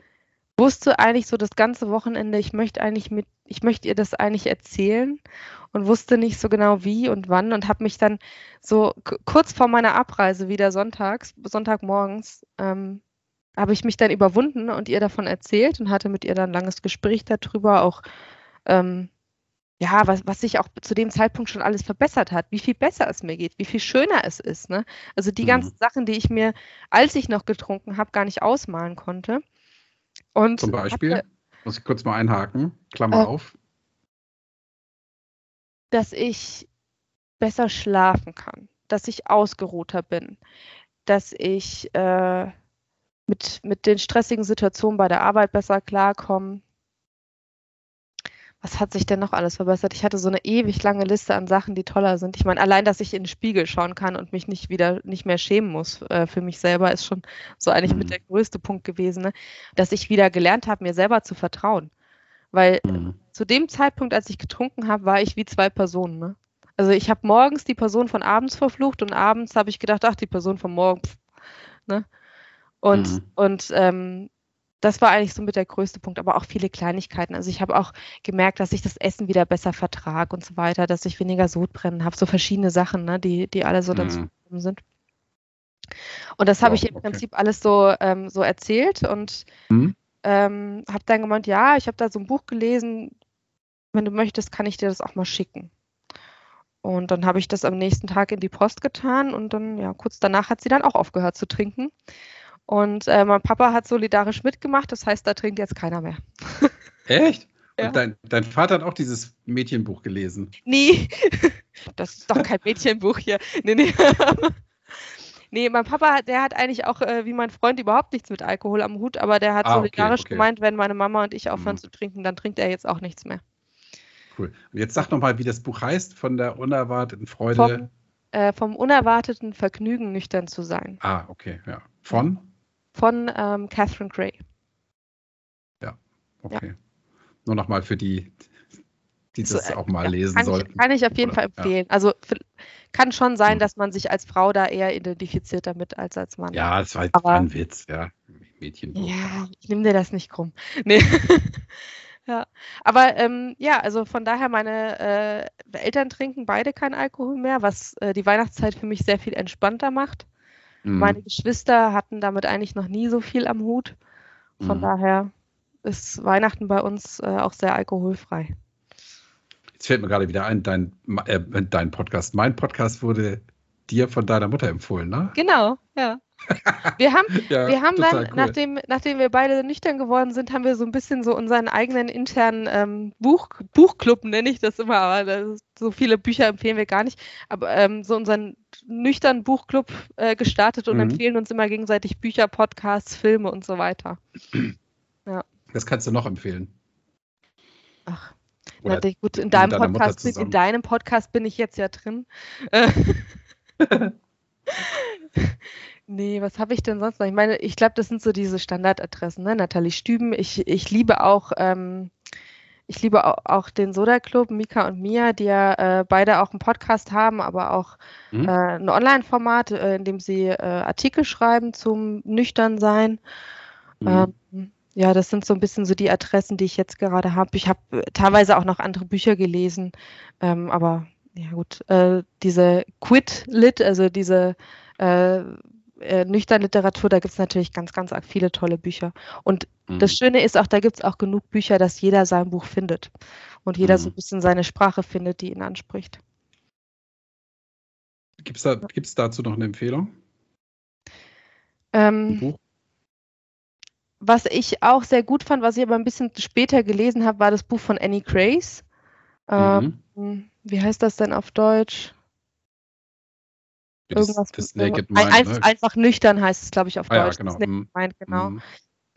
[SPEAKER 2] wusste eigentlich so das ganze Wochenende, ich möchte eigentlich mit, ich möchte ihr das eigentlich erzählen und wusste nicht so genau wie und wann und habe mich dann so kurz vor meiner Abreise wieder sonntags, Sonntagmorgens, ähm, habe ich mich dann überwunden und ihr davon erzählt und hatte mit ihr dann ein langes Gespräch darüber, auch ähm, ja, was, was sich auch zu dem Zeitpunkt schon alles verbessert hat, wie viel besser es mir geht, wie viel schöner es ist. Ne? Also die mhm. ganzen Sachen, die ich mir, als ich noch getrunken habe, gar nicht ausmalen konnte.
[SPEAKER 1] Und Zum Beispiel, hatte, muss ich kurz mal einhaken, Klammer äh, auf.
[SPEAKER 2] Dass ich besser schlafen kann, dass ich ausgeruhter bin, dass ich äh, mit, mit den stressigen Situationen bei der Arbeit besser klarkomme, was hat sich denn noch alles verbessert? Ich hatte so eine ewig lange Liste an Sachen, die toller sind. Ich meine, allein, dass ich in den Spiegel schauen kann und mich nicht wieder nicht mehr schämen muss äh, für mich selber, ist schon so eigentlich mhm. mit der größte Punkt gewesen, ne? dass ich wieder gelernt habe, mir selber zu vertrauen. Weil mhm. zu dem Zeitpunkt, als ich getrunken habe, war ich wie zwei Personen. Ne? Also ich habe morgens die Person von abends verflucht und abends habe ich gedacht, ach, die Person von morgen. Pff, ne? Und, mhm. und ähm, das war eigentlich so mit der größte Punkt, aber auch viele Kleinigkeiten. Also ich habe auch gemerkt, dass ich das Essen wieder besser vertrage und so weiter, dass ich weniger Sodbrennen habe, so verschiedene Sachen, ne, die, die alle so dazu mhm. sind. Und das habe ja, ich im okay. Prinzip alles so, ähm, so erzählt und mhm. ähm, habe dann gemeint, ja, ich habe da so ein Buch gelesen, wenn du möchtest, kann ich dir das auch mal schicken. Und dann habe ich das am nächsten Tag in die Post getan und dann, ja, kurz danach hat sie dann auch aufgehört zu trinken. Und äh, mein Papa hat solidarisch mitgemacht, das heißt, da trinkt jetzt keiner mehr.
[SPEAKER 1] Echt? Ja. Und dein, dein, Vater hat auch dieses Mädchenbuch gelesen?
[SPEAKER 2] Nee, das ist doch kein Mädchenbuch hier. Nee, nee. nee, mein Papa, der hat eigentlich auch, äh, wie mein Freund, überhaupt nichts mit Alkohol am Hut, aber der hat ah, solidarisch okay, okay. gemeint, wenn meine Mama und ich aufhören mhm. zu trinken, dann trinkt er jetzt auch nichts mehr.
[SPEAKER 1] Cool. Und jetzt sag nochmal, wie das Buch heißt, von der unerwarteten Freude.
[SPEAKER 2] Vom, äh, vom unerwarteten Vergnügen, nüchtern zu sein.
[SPEAKER 1] Ah, okay, ja. Von?
[SPEAKER 2] Von ähm, Catherine Gray.
[SPEAKER 1] Ja, okay. Ja. Nur nochmal für die, die das so, äh, auch mal lesen
[SPEAKER 2] kann
[SPEAKER 1] sollten.
[SPEAKER 2] Ich, kann ich auf jeden Oder, Fall empfehlen. Ja. Also kann schon sein, mhm. dass man sich als Frau da eher identifiziert damit als als Mann.
[SPEAKER 1] Ja, das war Aber, ein Witz, ja.
[SPEAKER 2] Mädchen. Ja, ich nehme dir das nicht krumm. Nee. ja. Aber ähm, ja, also von daher, meine äh, Eltern trinken beide keinen Alkohol mehr, was äh, die Weihnachtszeit für mich sehr viel entspannter macht. Mhm. Meine Geschwister hatten damit eigentlich noch nie so viel am Hut. Von mhm. daher ist Weihnachten bei uns äh, auch sehr alkoholfrei.
[SPEAKER 1] Jetzt fällt mir gerade wieder ein, dein, äh, dein Podcast. Mein Podcast wurde dir von deiner Mutter empfohlen, ne?
[SPEAKER 2] Genau, ja. Wir haben, ja, wir haben dann, cool. nachdem, nachdem wir beide nüchtern geworden sind, haben wir so ein bisschen so unseren eigenen internen ähm, Buch, Buchclub, nenne ich das immer, aber das, so viele Bücher empfehlen wir gar nicht, aber ähm, so unseren nüchternen Buchclub äh, gestartet und mhm. empfehlen uns immer gegenseitig Bücher, Podcasts, Filme und so weiter.
[SPEAKER 1] ja. Das kannst du noch empfehlen.
[SPEAKER 2] Ach, na, gut, in deinem, Podcast, in deinem Podcast bin ich jetzt ja drin. Nee, was habe ich denn sonst noch? Ich meine, ich glaube, das sind so diese Standardadressen, ne? Nathalie Stüben. Ich, ich liebe auch, ähm, ich liebe auch, den Soda Club, Mika und Mia, die ja äh, beide auch einen Podcast haben, aber auch mhm. äh, ein Online-Format, äh, in dem sie äh, Artikel schreiben zum Nüchternsein. Mhm. Ähm, ja, das sind so ein bisschen so die Adressen, die ich jetzt gerade habe. Ich habe äh, teilweise auch noch andere Bücher gelesen, ähm, aber ja gut, äh, diese Quit-Lit, also diese äh, Nüchtern-Literatur, da gibt es natürlich ganz, ganz viele tolle Bücher. Und mhm. das Schöne ist auch, da gibt es auch genug Bücher, dass jeder sein Buch findet. Und jeder mhm. so ein bisschen seine Sprache findet, die ihn anspricht.
[SPEAKER 1] Gibt es da, dazu noch eine Empfehlung?
[SPEAKER 2] Ähm, Buch? Was ich auch sehr gut fand, was ich aber ein bisschen später gelesen habe, war das Buch von Annie Grace. Ähm, mhm. Wie heißt das denn auf Deutsch? Irgendwas das, das Naked Mind, ein, ne? Einfach nüchtern heißt es, glaube ich, auf ah, Deutsch. Ja, genau. Das mhm. Mind, genau. Mhm.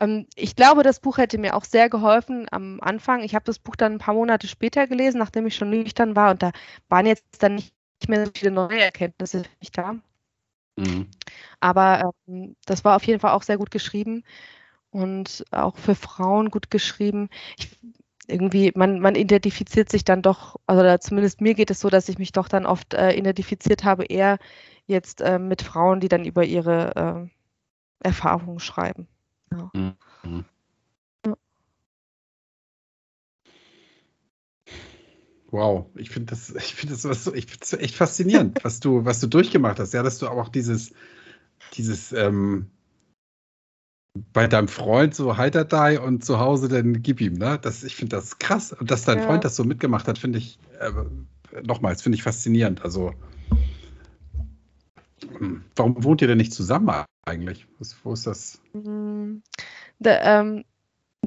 [SPEAKER 2] Ähm, ich glaube, das Buch hätte mir auch sehr geholfen am Anfang. Ich habe das Buch dann ein paar Monate später gelesen, nachdem ich schon nüchtern war. Und da waren jetzt dann nicht mehr so viele neue Erkenntnisse für mich da. Mhm. Aber ähm, das war auf jeden Fall auch sehr gut geschrieben und auch für Frauen gut geschrieben. Ich, irgendwie, man, man identifiziert sich dann doch, also zumindest mir geht es so, dass ich mich doch dann oft äh, identifiziert habe, eher jetzt äh, mit Frauen, die dann über ihre äh, Erfahrungen schreiben. Ja. Mhm.
[SPEAKER 1] Wow, ich finde das, ich finde das, was, ich finde das echt faszinierend, was du, was du durchgemacht hast. Ja, dass du auch dieses, dieses ähm, bei deinem Freund so heiter die und zu Hause dann gib ihm, ne? Das, ich finde das krass. Und dass dein ja. Freund das so mitgemacht hat, finde ich, äh, nochmals, finde ich faszinierend. Also, warum wohnt ihr denn nicht zusammen eigentlich? Was, wo ist das?
[SPEAKER 2] Mhm. Der, ähm,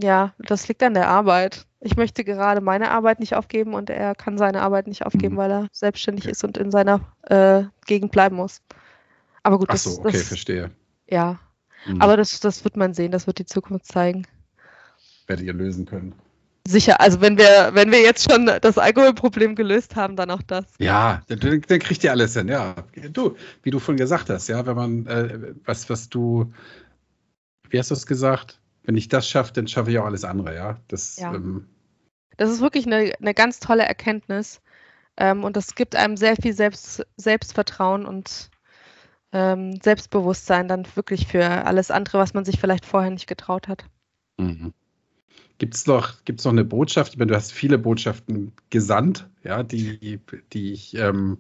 [SPEAKER 2] ja, das liegt an der Arbeit. Ich möchte gerade meine Arbeit nicht aufgeben und er kann seine Arbeit nicht aufgeben, mhm. weil er selbstständig okay. ist und in seiner äh, Gegend bleiben muss. Aber gut,
[SPEAKER 1] Ach so, das, okay, das, verstehe.
[SPEAKER 2] Ja, mhm. aber das, das wird man sehen, das wird die Zukunft zeigen.
[SPEAKER 1] Werdet ihr lösen können.
[SPEAKER 2] Sicher, also wenn wir, wenn wir jetzt schon das Alkoholproblem gelöst haben, dann auch das.
[SPEAKER 1] Ja, dann, dann kriegt ihr alles hin, ja. Du, wie du vorhin gesagt hast, ja, wenn man, äh, was, was du, wie hast du es gesagt? wenn ich das schaffe, dann schaffe ich auch alles andere, ja. Das,
[SPEAKER 2] ja. Ähm, das ist wirklich eine, eine ganz tolle Erkenntnis. Ähm, und das gibt einem sehr viel Selbst, Selbstvertrauen und ähm, Selbstbewusstsein dann wirklich für alles andere, was man sich vielleicht vorher nicht getraut hat.
[SPEAKER 1] Mhm. Gibt es noch, gibt's noch eine Botschaft? Ich meine, du hast viele Botschaften gesandt, ja, die, die ich, ähm,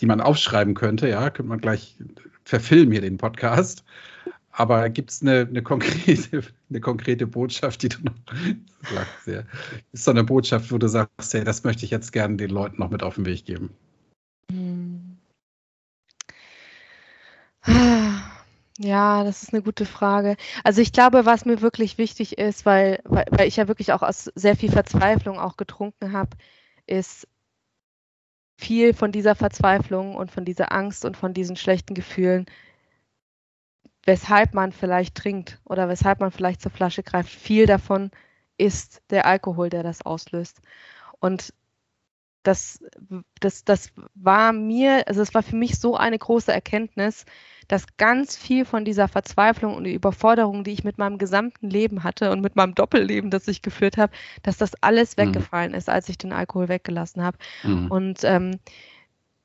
[SPEAKER 1] die man aufschreiben könnte, ja, könnte man gleich verfilmen hier den Podcast. Aber gibt es eine, eine, konkrete, eine konkrete Botschaft, die du noch sagst? Ja. Ist da eine Botschaft, wo du sagst, hey, das möchte ich jetzt gerne den Leuten noch mit auf den Weg geben? Hm.
[SPEAKER 2] Ja, das ist eine gute Frage. Also ich glaube, was mir wirklich wichtig ist, weil, weil, weil ich ja wirklich auch aus sehr viel Verzweiflung auch getrunken habe, ist viel von dieser Verzweiflung und von dieser Angst und von diesen schlechten Gefühlen weshalb man vielleicht trinkt oder weshalb man vielleicht zur Flasche greift. Viel davon ist der Alkohol, der das auslöst. Und das, das, das war mir, also es war für mich so eine große Erkenntnis, dass ganz viel von dieser Verzweiflung und Überforderung, die ich mit meinem gesamten Leben hatte und mit meinem Doppelleben, das ich geführt habe, dass das alles mhm. weggefallen ist, als ich den Alkohol weggelassen habe. Mhm. Und ähm,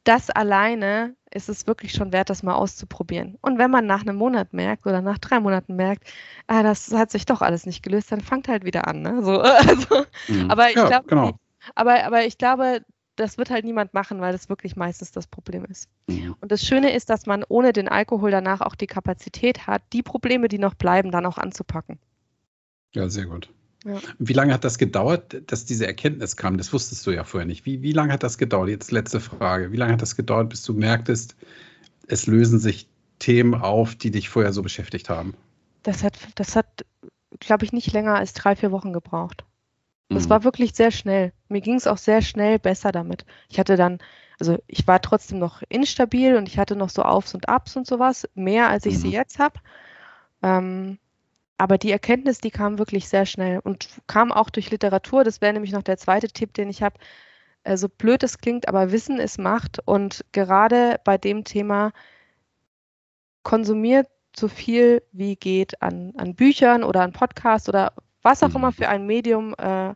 [SPEAKER 2] das alleine ist es wirklich schon wert, das mal auszuprobieren. Und wenn man nach einem Monat merkt oder nach drei Monaten merkt, ah, das hat sich doch alles nicht gelöst, dann fangt halt wieder an. Ne? So, also, mhm. aber, ich ja, glaub, genau. aber, aber ich glaube, das wird halt niemand machen, weil das wirklich meistens das Problem ist. Mhm. Und das Schöne ist, dass man ohne den Alkohol danach auch die Kapazität hat, die Probleme, die noch bleiben, dann auch anzupacken.
[SPEAKER 1] Ja, sehr gut. Ja. Wie lange hat das gedauert, dass diese Erkenntnis kam? Das wusstest du ja vorher nicht. Wie, wie lange hat das gedauert? Jetzt letzte Frage. Wie lange hat das gedauert, bis du merktest, es lösen sich Themen auf, die dich vorher so beschäftigt haben?
[SPEAKER 2] Das hat, das hat, glaube ich, nicht länger als drei, vier Wochen gebraucht. Das mhm. war wirklich sehr schnell. Mir ging es auch sehr schnell besser damit. Ich hatte dann, also ich war trotzdem noch instabil und ich hatte noch so Aufs und Abs und sowas, mehr als ich mhm. sie jetzt habe. Ähm, aber die Erkenntnis, die kam wirklich sehr schnell und kam auch durch Literatur. Das wäre nämlich noch der zweite Tipp, den ich habe. Äh, so blöd es klingt, aber Wissen ist Macht. Und gerade bei dem Thema konsumiert so viel wie geht an, an Büchern oder an Podcasts oder was auch mhm. immer für ein Medium äh,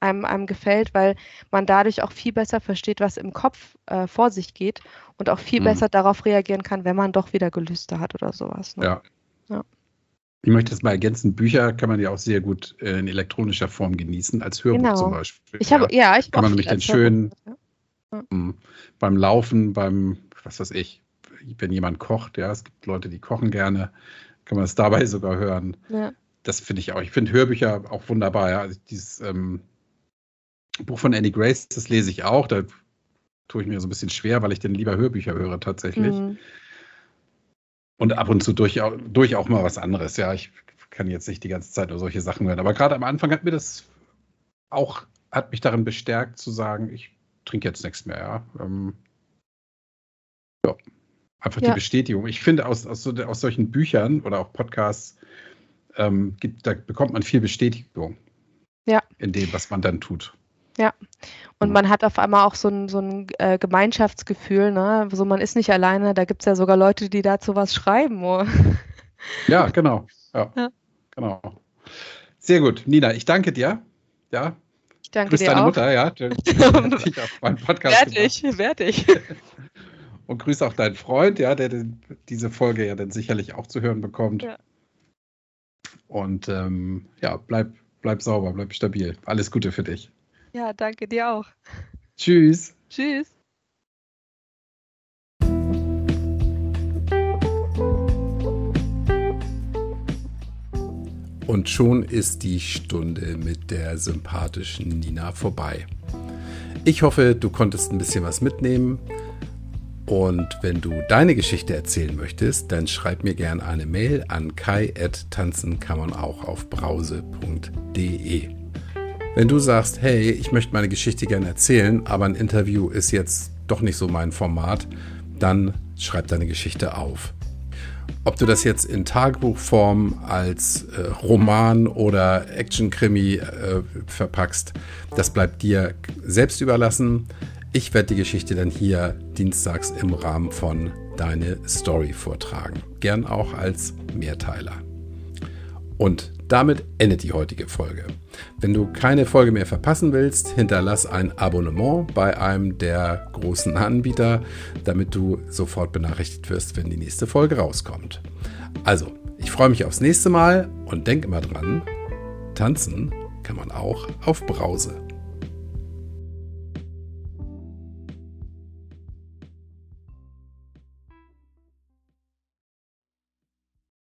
[SPEAKER 2] einem, einem gefällt, weil man dadurch auch viel besser versteht, was im Kopf äh, vor sich geht und auch viel mhm. besser darauf reagieren kann, wenn man doch wieder Gelüste hat oder sowas.
[SPEAKER 1] Ne? Ja. ja. Ich möchte das mal ergänzen. Bücher kann man ja auch sehr gut äh, in elektronischer Form genießen, als Hörbuch genau. zum Beispiel.
[SPEAKER 2] Ich habe, ja, ich
[SPEAKER 1] kann man nämlich den schönen ja. mh, beim Laufen, beim, was weiß ich, wenn jemand kocht, ja, es gibt Leute, die kochen gerne, kann man es dabei sogar hören. Ja. Das finde ich auch. Ich finde Hörbücher auch wunderbar. Ja. Also dieses ähm, Buch von Annie Grace, das lese ich auch. Da tue ich mir so ein bisschen schwer, weil ich dann lieber Hörbücher höre tatsächlich. Mhm. Und ab und zu durch, durch auch mal was anderes. Ja, ich kann jetzt nicht die ganze Zeit nur solche Sachen hören. Aber gerade am Anfang hat mir das auch, hat mich darin bestärkt zu sagen, ich trinke jetzt nichts mehr. Ja, ähm, ja. einfach ja. die Bestätigung. Ich finde, aus, aus, aus solchen Büchern oder auch Podcasts, ähm, gibt, da bekommt man viel Bestätigung. Ja. In dem, was man dann tut.
[SPEAKER 2] Ja, und man hat auf einmal auch so ein, so ein äh, Gemeinschaftsgefühl, ne? So man ist nicht alleine, da gibt es ja sogar Leute, die dazu was schreiben. Oh.
[SPEAKER 1] Ja, genau. Ja, ja. Genau. Sehr gut. Nina, ich danke dir. ja.
[SPEAKER 2] Ich danke
[SPEAKER 1] Grüß
[SPEAKER 2] dir
[SPEAKER 1] deine
[SPEAKER 2] auch.
[SPEAKER 1] Mutter, ja. Dich auf meinen Podcast
[SPEAKER 2] werd ich.
[SPEAKER 1] Und grüß auch deinen Freund, ja, der diese Folge ja dann sicherlich auch zu hören bekommt.
[SPEAKER 2] Ja.
[SPEAKER 1] Und ähm, ja, bleib, bleib sauber, bleib stabil. Alles Gute für dich.
[SPEAKER 2] Ja, danke dir auch.
[SPEAKER 1] Tschüss.
[SPEAKER 2] Tschüss.
[SPEAKER 1] Und schon ist die Stunde mit der sympathischen Nina vorbei. Ich hoffe, du konntest ein bisschen was mitnehmen. Und wenn du deine Geschichte erzählen möchtest, dann schreib mir gerne eine Mail an kai.tanzen kann man auch auf brause.de. Wenn du sagst, hey, ich möchte meine Geschichte gerne erzählen, aber ein Interview ist jetzt doch nicht so mein Format, dann schreib deine Geschichte auf. Ob du das jetzt in Tagebuchform als äh, Roman oder Actionkrimi äh, verpackst, das bleibt dir selbst überlassen. Ich werde die Geschichte dann hier dienstags im Rahmen von Deine Story vortragen. Gern auch als Mehrteiler. Und damit endet die heutige Folge. Wenn du keine Folge mehr verpassen willst, hinterlass ein Abonnement bei einem der großen Anbieter, damit du sofort benachrichtigt wirst, wenn die nächste Folge rauskommt. Also, ich freue mich aufs nächste Mal und denk immer dran, tanzen kann man auch auf Brause.